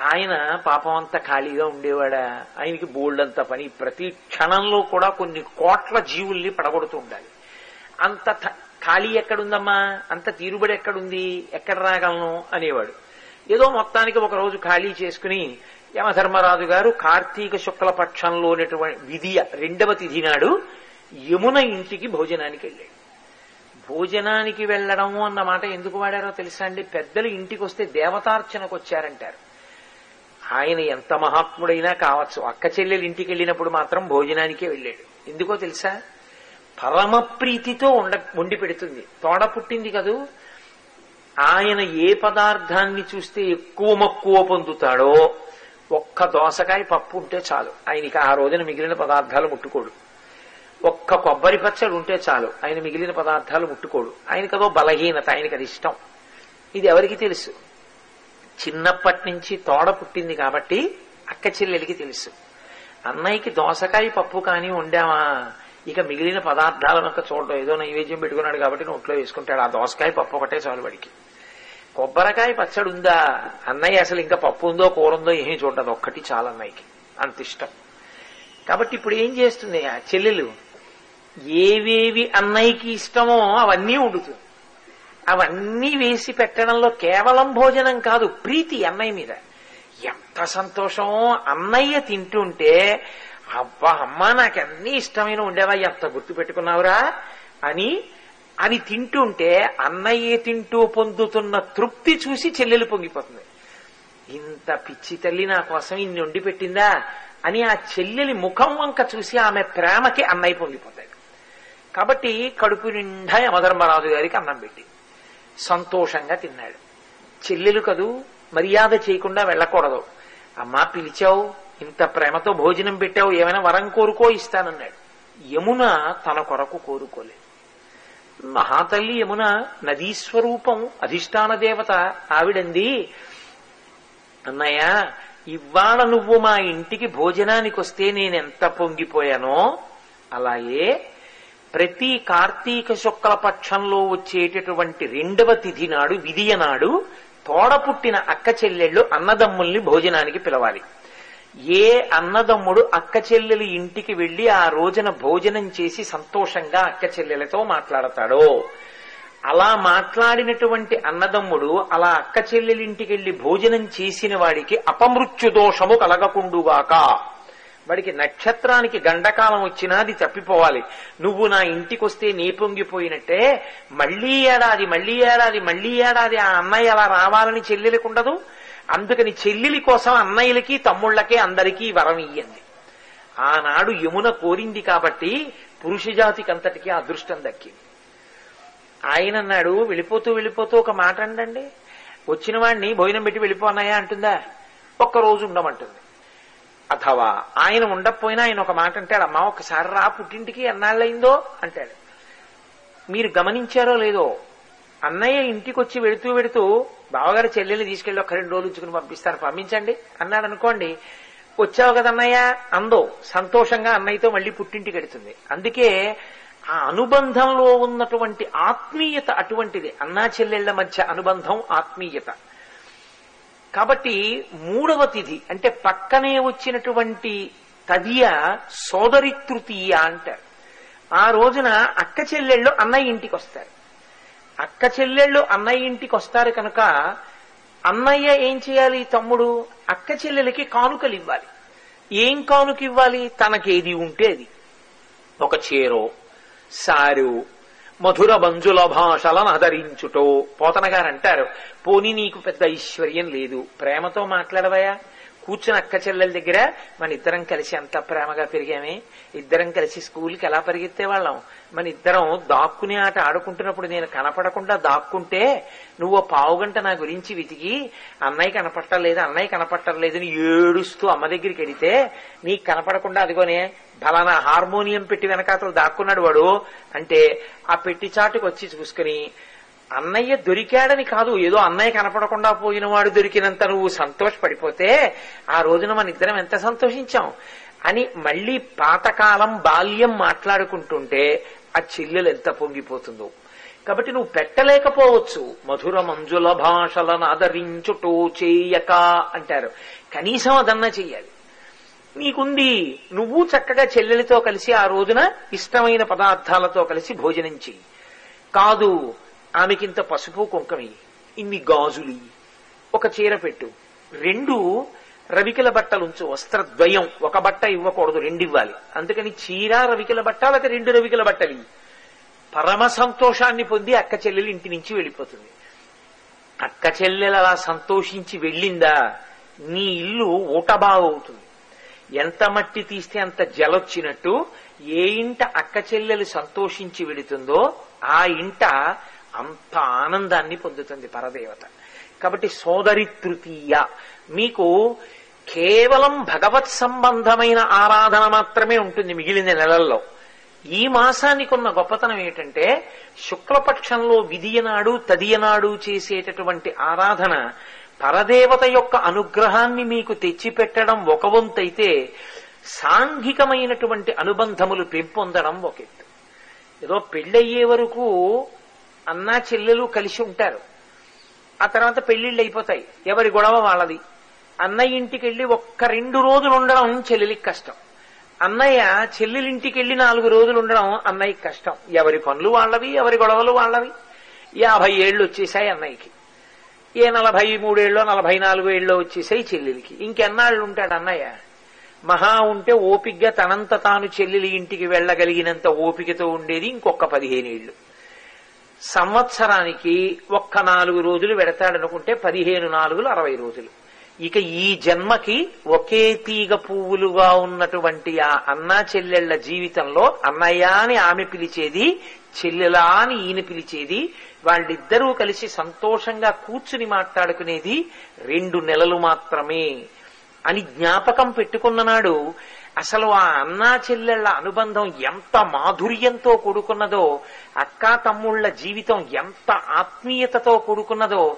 ఆయన పాపం అంతా ఖాళీగా ఉండేవాడా? ఆయనకి బోల్డంత పని. ప్రతి క్షణంలో కూడా కొన్ని కోట్ల జీవుల్ని పడగొడుతూ ఉండాలి. అంత ఖాళీ ఎక్కడుందమ్మా? అంత తీరుబడి ఎక్కడుంది? ఎక్కడ రాగలను? అనేవాడు. ఏదో మొత్తానికి ఒక రోజు ఖాళీ చేసుకుని యమధర్మరాజు గారు కార్తీక శుక్ల పక్షంలోనటువంటి విధియ రెండవ తిథి నాడు యమున ఇంటికి భోజనానికి వెళ్ళాడు. భోజనానికి వెళ్ళడము అన్న మాట ఎందుకు వాడారో తెలుసా అండి? పెద్దలు ఇంటికి వస్తే దేవతార్చనకు వచ్చారంటారు. ఆయన ఎంత మహాత్ముడైనా కావచ్చు. అక్క చెల్లెలు ఇంటికి వెళ్ళినప్పుడు మాత్రం భోజనానికే వెళ్ళాడు. ఎందుకో తెలుసా? పరమ ప్రీతితో ఉండ వండి పెడుతుంది. తోడ పుట్టింది కదూ? ఆయన ఏ పదార్థాన్ని చూస్తే ఎక్కువ మక్కువ పొందుతాడో ఒక్క దోసకాయ పప్పు ఉంటే చాలు. ఆయనకి ఆ రోజున మిగిలిన పదార్థాలు ముట్టుకోడు. ఒక్క కొబ్బరి పచ్చడి ఉంటే చాలు. ఆయన మిగిలిన పదార్థాలు ముట్టుకోడు. ఆయనకి అదో బలహీనత ఆయనకి అది ఇష్టం. ఇది ఎవరికి తెలుసు? చిన్నప్పటి నుంచి తోడ పుట్టింది కాబట్టి అక్క చెల్లెలికి తెలుసు. అన్నయ్యకి దోసకాయ పప్పు కానీ వండామా ఇక మిగిలిన పదార్థాలను ఒక చూడడం ఏదో నైవేద్యం పెట్టుకున్నాడు కాబట్టి నోట్లో వేసుకుంటాడు. ఆ దోసకాయ పప్పు ఒకటే చాలు వాడికి. కొబ్బరికాయ పచ్చడి ఉందా? అన్నయ్య అసలు ఇంకా పప్పు ఉందో కూర ఉందో ఏమీ చూడదు. ఒక్కటి చాలు అన్నయ్యకి. అంత ఇష్టం. కాబట్టి ఇప్పుడు ఏం చేస్తుంది? ఆ చెల్లెలు ఏవేవి అన్నయ్యకి ఇష్టమో అవన్నీ వండుతుంది అవన్నీ వేసి పెట్టడంలో కేవలం భోజనం కాదు ప్రీతి అన్నయ్య మీద. ఎంత సంతోషమో అన్నయ్య తింటుంటే అబ్బా అమ్మా నాకు అన్ని ఇష్టమైన ఉండేవా ఎంత గుర్తు పెట్టుకున్నావురా? అని అని తింటుంటే అన్నయ్య తింటూ పొందుతున్న తృప్తి చూసి చెల్లెలు పొంగిపోతుంది. ఇంత పిచ్చి తల్లి నా కోసం ఇన్ని వండి పెట్టిందా? అని ఆ చెల్లెలి ముఖం వంక చూసి ఆమె ప్రేమకి అన్నయ్య పొంగిపోతాడు. కాబట్టి కడుపు నిండా యమధర్మరాజు గారికి అన్నం పెట్టి సంతోషంగా తిన్నాడు. చెల్లెలు కదూ మర్యాద చేయకుండా వెళ్ళకూడదు. అమ్మా పిలిచావు ఇంత ప్రేమతో భోజనం పెట్టావు ఏమైనా వరం కోరుకో ఇస్తానన్నాడు. యమున తన కొరకు కోరుకోలేదు. మహాతల్లి యమున నదీ స్వరూపం అధిష్టాన దేవత ఆవిడంది అన్నయ్య ఇవాళ నువ్వు మా ఇంటికి భోజనానికి వస్తే నేనెంత పొంగిపోయానో అలాగే ప్రతి కార్తీక శుక్ల పక్షంలో వచ్చేటటువంటి రెండవ తిథి నాడు విధియ నాడు తోడ పుట్టిన అక్క చెల్లెళ్ళు అన్నదమ్ముల్ని భోజనానికి పిలవాలి. ఏ అన్నదమ్ముడు అక్క చెల్లెలి ఇంటికి వెళ్ళి ఆ రోజున భోజనం చేసి సంతోషంగా అక్క చెల్లెలతో మాట్లాడతాడో? అలా మాట్లాడినటువంటి అన్నదమ్ముడు అలా అక్క చెల్లెలింటికి వెళ్ళి భోజనం చేసిన వాడికి అపమృత్యు దోషము కలగకుండుగాక. వాడికి నక్షత్రానికి గండకాలం వచ్చినా అది తప్పిపోవాలి. నువ్వు నా ఇంటికి వస్తే నీ పొంగిపోయినట్టే మళ్ళీ ఏడాది మళ్ళీ ఏడాది మళ్ళీ ఏడాది ఆ అన్నయ్య అలా రావాలని చెల్లెలకు ఉండదు? అందుకని చెల్లెలి కోసం అన్నయ్యలకి తమ్ముళ్ళకి అందరికీ వరం ఇయ్యండి. ఆనాడు యమున కోరింది కాబట్టి పురుష జాతికి అంతటికీ అదృష్టం దక్కింది. ఆయన అన్నాడు వెళ్ళిపోతూ వెళ్ళిపోతూ ఒక మాట అండండి. వచ్చిన వాడిని భోజనం పెట్టి వెళ్ళిపోన్నాయా అంటుందా? ఒక్కరోజు ఉండమంటుంది. అథవా ఆయన ఉండకపోయినా ఆయన ఒక మాట అంటాడు అమ్మా ఒకసారి రా పుట్టింటికి ఎన్నాళ్ళయిందో? అంటాడు. మీరు గమనించారో లేదో అన్నయ్య ఇంటికి వచ్చి వెడుతూ వెడుతూ బావగారు చెల్లెల్ని తీసుకెళ్ళి ఒక రెండు రోజులు ఉంచుకుని పంపిస్తాను పంపించండి. అన్నాడు అనుకోండి వచ్చావు కదా అన్నయ్య? అందో సంతోషంగా అన్నయ్యతో మళ్ళీ పుట్టింటికి వెడుతుంది. అందుకే ఆ అనుబంధంలో ఉన్నటువంటి ఆత్మీయత అటువంటిది. అన్నా చెల్లెళ్ళ మధ్య అనుబంధం ఆత్మీయత. కాబట్టి మూడవ తిథి అంటే పక్కనే వచ్చినటువంటి తదియ సోదరి తృతీయ అంటారు. ఆ రోజున అక్క చెల్లెళ్ళు అన్నయ్య ఇంటికి వస్తారు అక్క చెల్లెళ్ళు అన్నయ్య ఇంటికి వస్తారు కనుక అన్నయ్య ఏం చేయాలి తమ్ముడు? అక్క చెల్లెలకి కానుకలు ఇవ్వాలి. ఏం కానుక ఇవ్వాలి? తనకేది ఉంటే అది. ఒక చీరో సారు మధుర మంజుల భాషలను ఆదరించుటో. పోతన గారు అంటారు పోనీ నీకు పెద్ద ఐశ్వర్యం లేదు. ప్రేమతో మాట్లాడవయా కూర్చుని అక్క చెల్లెల దగ్గర మన ఇద్దరం కలిసి ఎంత ప్రేమగా పెరిగామే. ఇద్దరం కలిసి స్కూల్కి ఎలా పరిగెత్తే వాళ్ళం మన ఇద్దరం దాక్కునే ఆట ఆడుకుంటున్నప్పుడు నేను కనపడకుండా దాక్కుంటే నువ్వు పావుగంట నా గురించి వెతికి అన్నయ్య కనపట్టలేదు అన్నయ్య కనపట్టలేదు అని ఏడుస్తూ అమ్మ దగ్గరికి వెళితే నీకు కనపడకుండా అదిగోనే ఫలానా హార్మోనియం పెట్టి వెనకాతలు దాక్కున్నాడు వాడు అంటే ఆ పెట్టి చాటుకు వచ్చి చూసుకుని అన్నయ్య దొరికాడని కాదు ఏదో అన్నయ్య కనపడకుండా పోయినవాడు దొరికినంత నువ్వు సంతోషపడిపోతే ఆ రోజున మన ఇద్దరం ఎంత సంతోషించాం? అని మళ్ళీ పాతకాలం బాల్యం మాట్లాడుకుంటుంటే ఆ చెల్లెలు ఎంత పొంగిపోతుందో. కాబట్టి నువ్వు పెట్టలేకపోవచ్చు. మధుర మంజుల భాషలను ఆదరించుటో చేయక అంటారు. కనీసం అదన్నా చెయ్యాలి. నీకుంది నువ్వు చక్కగా చెల్లెలితో కలిసి ఆ రోజున ఇష్టమైన పదార్థాలతో కలిసి భోజనం చెయ్యి. కాదు ఆమెకింత పసుపు కుంకమి ఇన్ని గాజులు ఒక చీర పెట్టు. రెండు రవికిల బట్టలుంచు వస్త్రద్వయం. ఒక బట్ట ఇవ్వకూడదు రెండు ఇవ్వాలి అందుకని చీర రవికిల బట్ట లేక రెండు రవికిల బట్టలు పరమ సంతోషాన్ని పొంది అక్క చెల్లెలు ఇంటి నుంచి వెళ్ళిపోతుంది. అక్క చెల్లెలు అలా సంతోషించి వెళ్ళిందా నీ ఇల్లు ఊటబావవుతుంది. ఎంత మట్టి తీస్తే అంత జలొచ్చినట్టు ఏ ఇంట అక్క చెల్లెలు సంతోషించి వెళుతుందో ఆ ఇంట అంత ఆనందాన్ని పొందుతుంది పరదేవత. కాబట్టి సోదరి తృతీయ మీకు కేవలం భగవత్ సంబంధమైన ఆరాధన మాత్రమే ఉంటుంది మిగిలిన నెలల్లో. ఈ మాసానికి ఉన్న గొప్పతనం ఏంటంటే శుక్లపక్షంలో విధియనాడు తదియనాడు చేసేటటువంటి ఆరాధన పరదేవత యొక్క అనుగ్రహాన్ని మీకు తెచ్చిపెట్టడం ఒక వంతైతే సాంఘికమైనటువంటి అనుబంధములు పెంపొందడం ఒక ఎత్తు. ఏదో పెళ్ళయ్యే వరకు అన్నా చెల్లెలు కలిసి ఉంటారు. ఆ తర్వాత పెళ్ళిళ్ళు అయిపోతాయి. ఎవరి గొడవ వాళ్ళది. అన్నయ్య ఇంటికి వెళ్ళి ఒక్క రెండు రోజులు ఉండడం చెల్లెలికి కష్టం. అన్నయ్య చెల్లెలింటికి వెళ్ళి నాలుగు రోజులు ఉండడం అన్నయ్యకి కష్టం. ఎవరి పనులు వాళ్ళవి ఎవరి గొడవలు వాళ్ళవి. యాభై ఏళ్ళు వచ్చేసాయి అన్నయ్యకి. ఏ నలభై మూడేళ్ళో నలభై నాలుగు ఏళ్ళో వచ్చేసాయి చెల్లెలికి. ఇంకెన్నాళ్ళు ఉంటాడు అన్నయ్య? మహా ఉంటే ఓపిగ్గా తనంత తాను చెల్లెలి ఇంటికి వెళ్ళగలిగినంత ఓపికతో ఉండేది ఇంకొక పదిహేను ఏళ్ళు సంవత్సరానికి ఒక్క నాలుగు రోజులు పెడతాడనుకుంటే పదిహేను నాలుగులు అరవై రోజులు. ఇక ఈ జన్మకి ఒకే తీగ పువ్వులుగా ఉన్నటువంటి ఆ అన్నా చెల్లెళ్ళ జీవితంలో అన్నయ్య అని ఆమె పిలిచేది చెల్లెలా అని ఈయన పిలిచేది వాళ్ళిద్దరూ కలిసి సంతోషంగా కూర్చుని మాట్లాడుకునేది రెండు నెలలు మాత్రమే అని జ్ఞాపకం పెట్టుకున్న నాడు అసలు ఆ అన్నా చెల్లెళ్ళ అనుబంధం ఎంత మాధుర్యంతో కూడుకున్నదో అక్కా తమ్ముళ్ళ జీవితం ఎంత ఆత్మీయతతో కూడుకున్నదో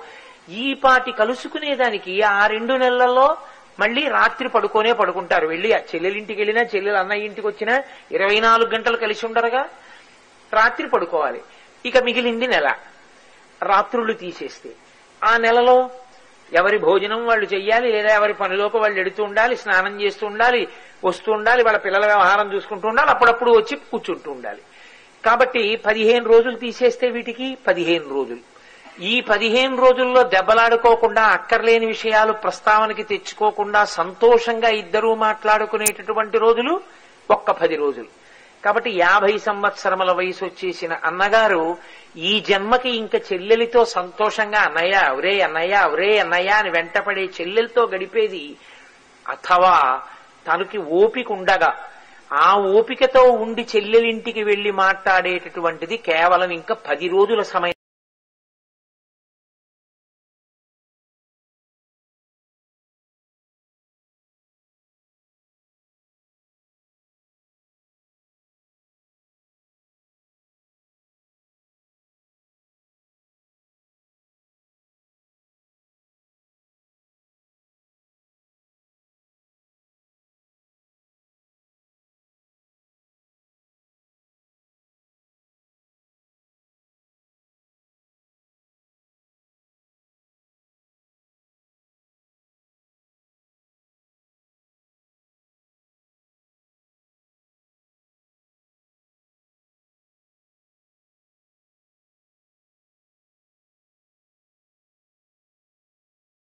ఈ పాటి కలుసుకునేదానికి ఆ రెండు నెలల్లో మళ్ళీ రాత్రి పడుకోనే పడుకుంటారు. వెళ్ళి ఆ చెల్లెలింటికి వెళ్ళినా చెల్లెలు అన్నయ్య ఇంటికి వచ్చినా ఇరవై నాలుగు గంటలు కలిసి ఉండరుగా. రాత్రి పడుకోవాలి. ఇక మిగిలింది నెల. రాత్రులు తీసేస్తే. ఆ నెలలో ఎవరి భోజనం వాళ్ళు చెయ్యాలి లేదా ఎవరి పనిలోకి వాళ్ళు ఎడుతూ ఉండాలి స్నానం చేస్తూ ఉండాలి వస్తూ ఉండాలి వాళ్ళ పిల్లల వ్యవహారం చూసుకుంటూ ఉండాలి అప్పుడప్పుడు వచ్చి కూర్చుంటూ ఉండాలి. కాబట్టి పదిహేను రోజులు తీసేస్తే వీటికి పదిహేను రోజులు. ఈ పదిహేను రోజుల్లో దెబ్బలాడుకోకుండా అక్కర్లేని విషయాలు ప్రస్తావనకి తెచ్చుకోకుండా సంతోషంగా ఇద్దరూ మాట్లాడుకునేటటువంటి రోజులు ఒక్క పది రోజులు. కాబట్టి యాభై సంవత్సరముల వయసు వచ్చేసిన అన్నగారు ఈ జన్మకి ఇంక చెల్లెలితో సంతోషంగా అన్నయ్య ఒరే అన్నయ్య ఒరే అన్నయ్య అని వెంటపడే చెల్లెలతో గడిపేది అథవా తనకి ఓపిక ఉండగా. ఆ ఓపికతో ఉండి చెల్లెలింటికి వెళ్ళి మాట్లాడేటటువంటిది కేవలం ఇంకా పది రోజుల సమయం.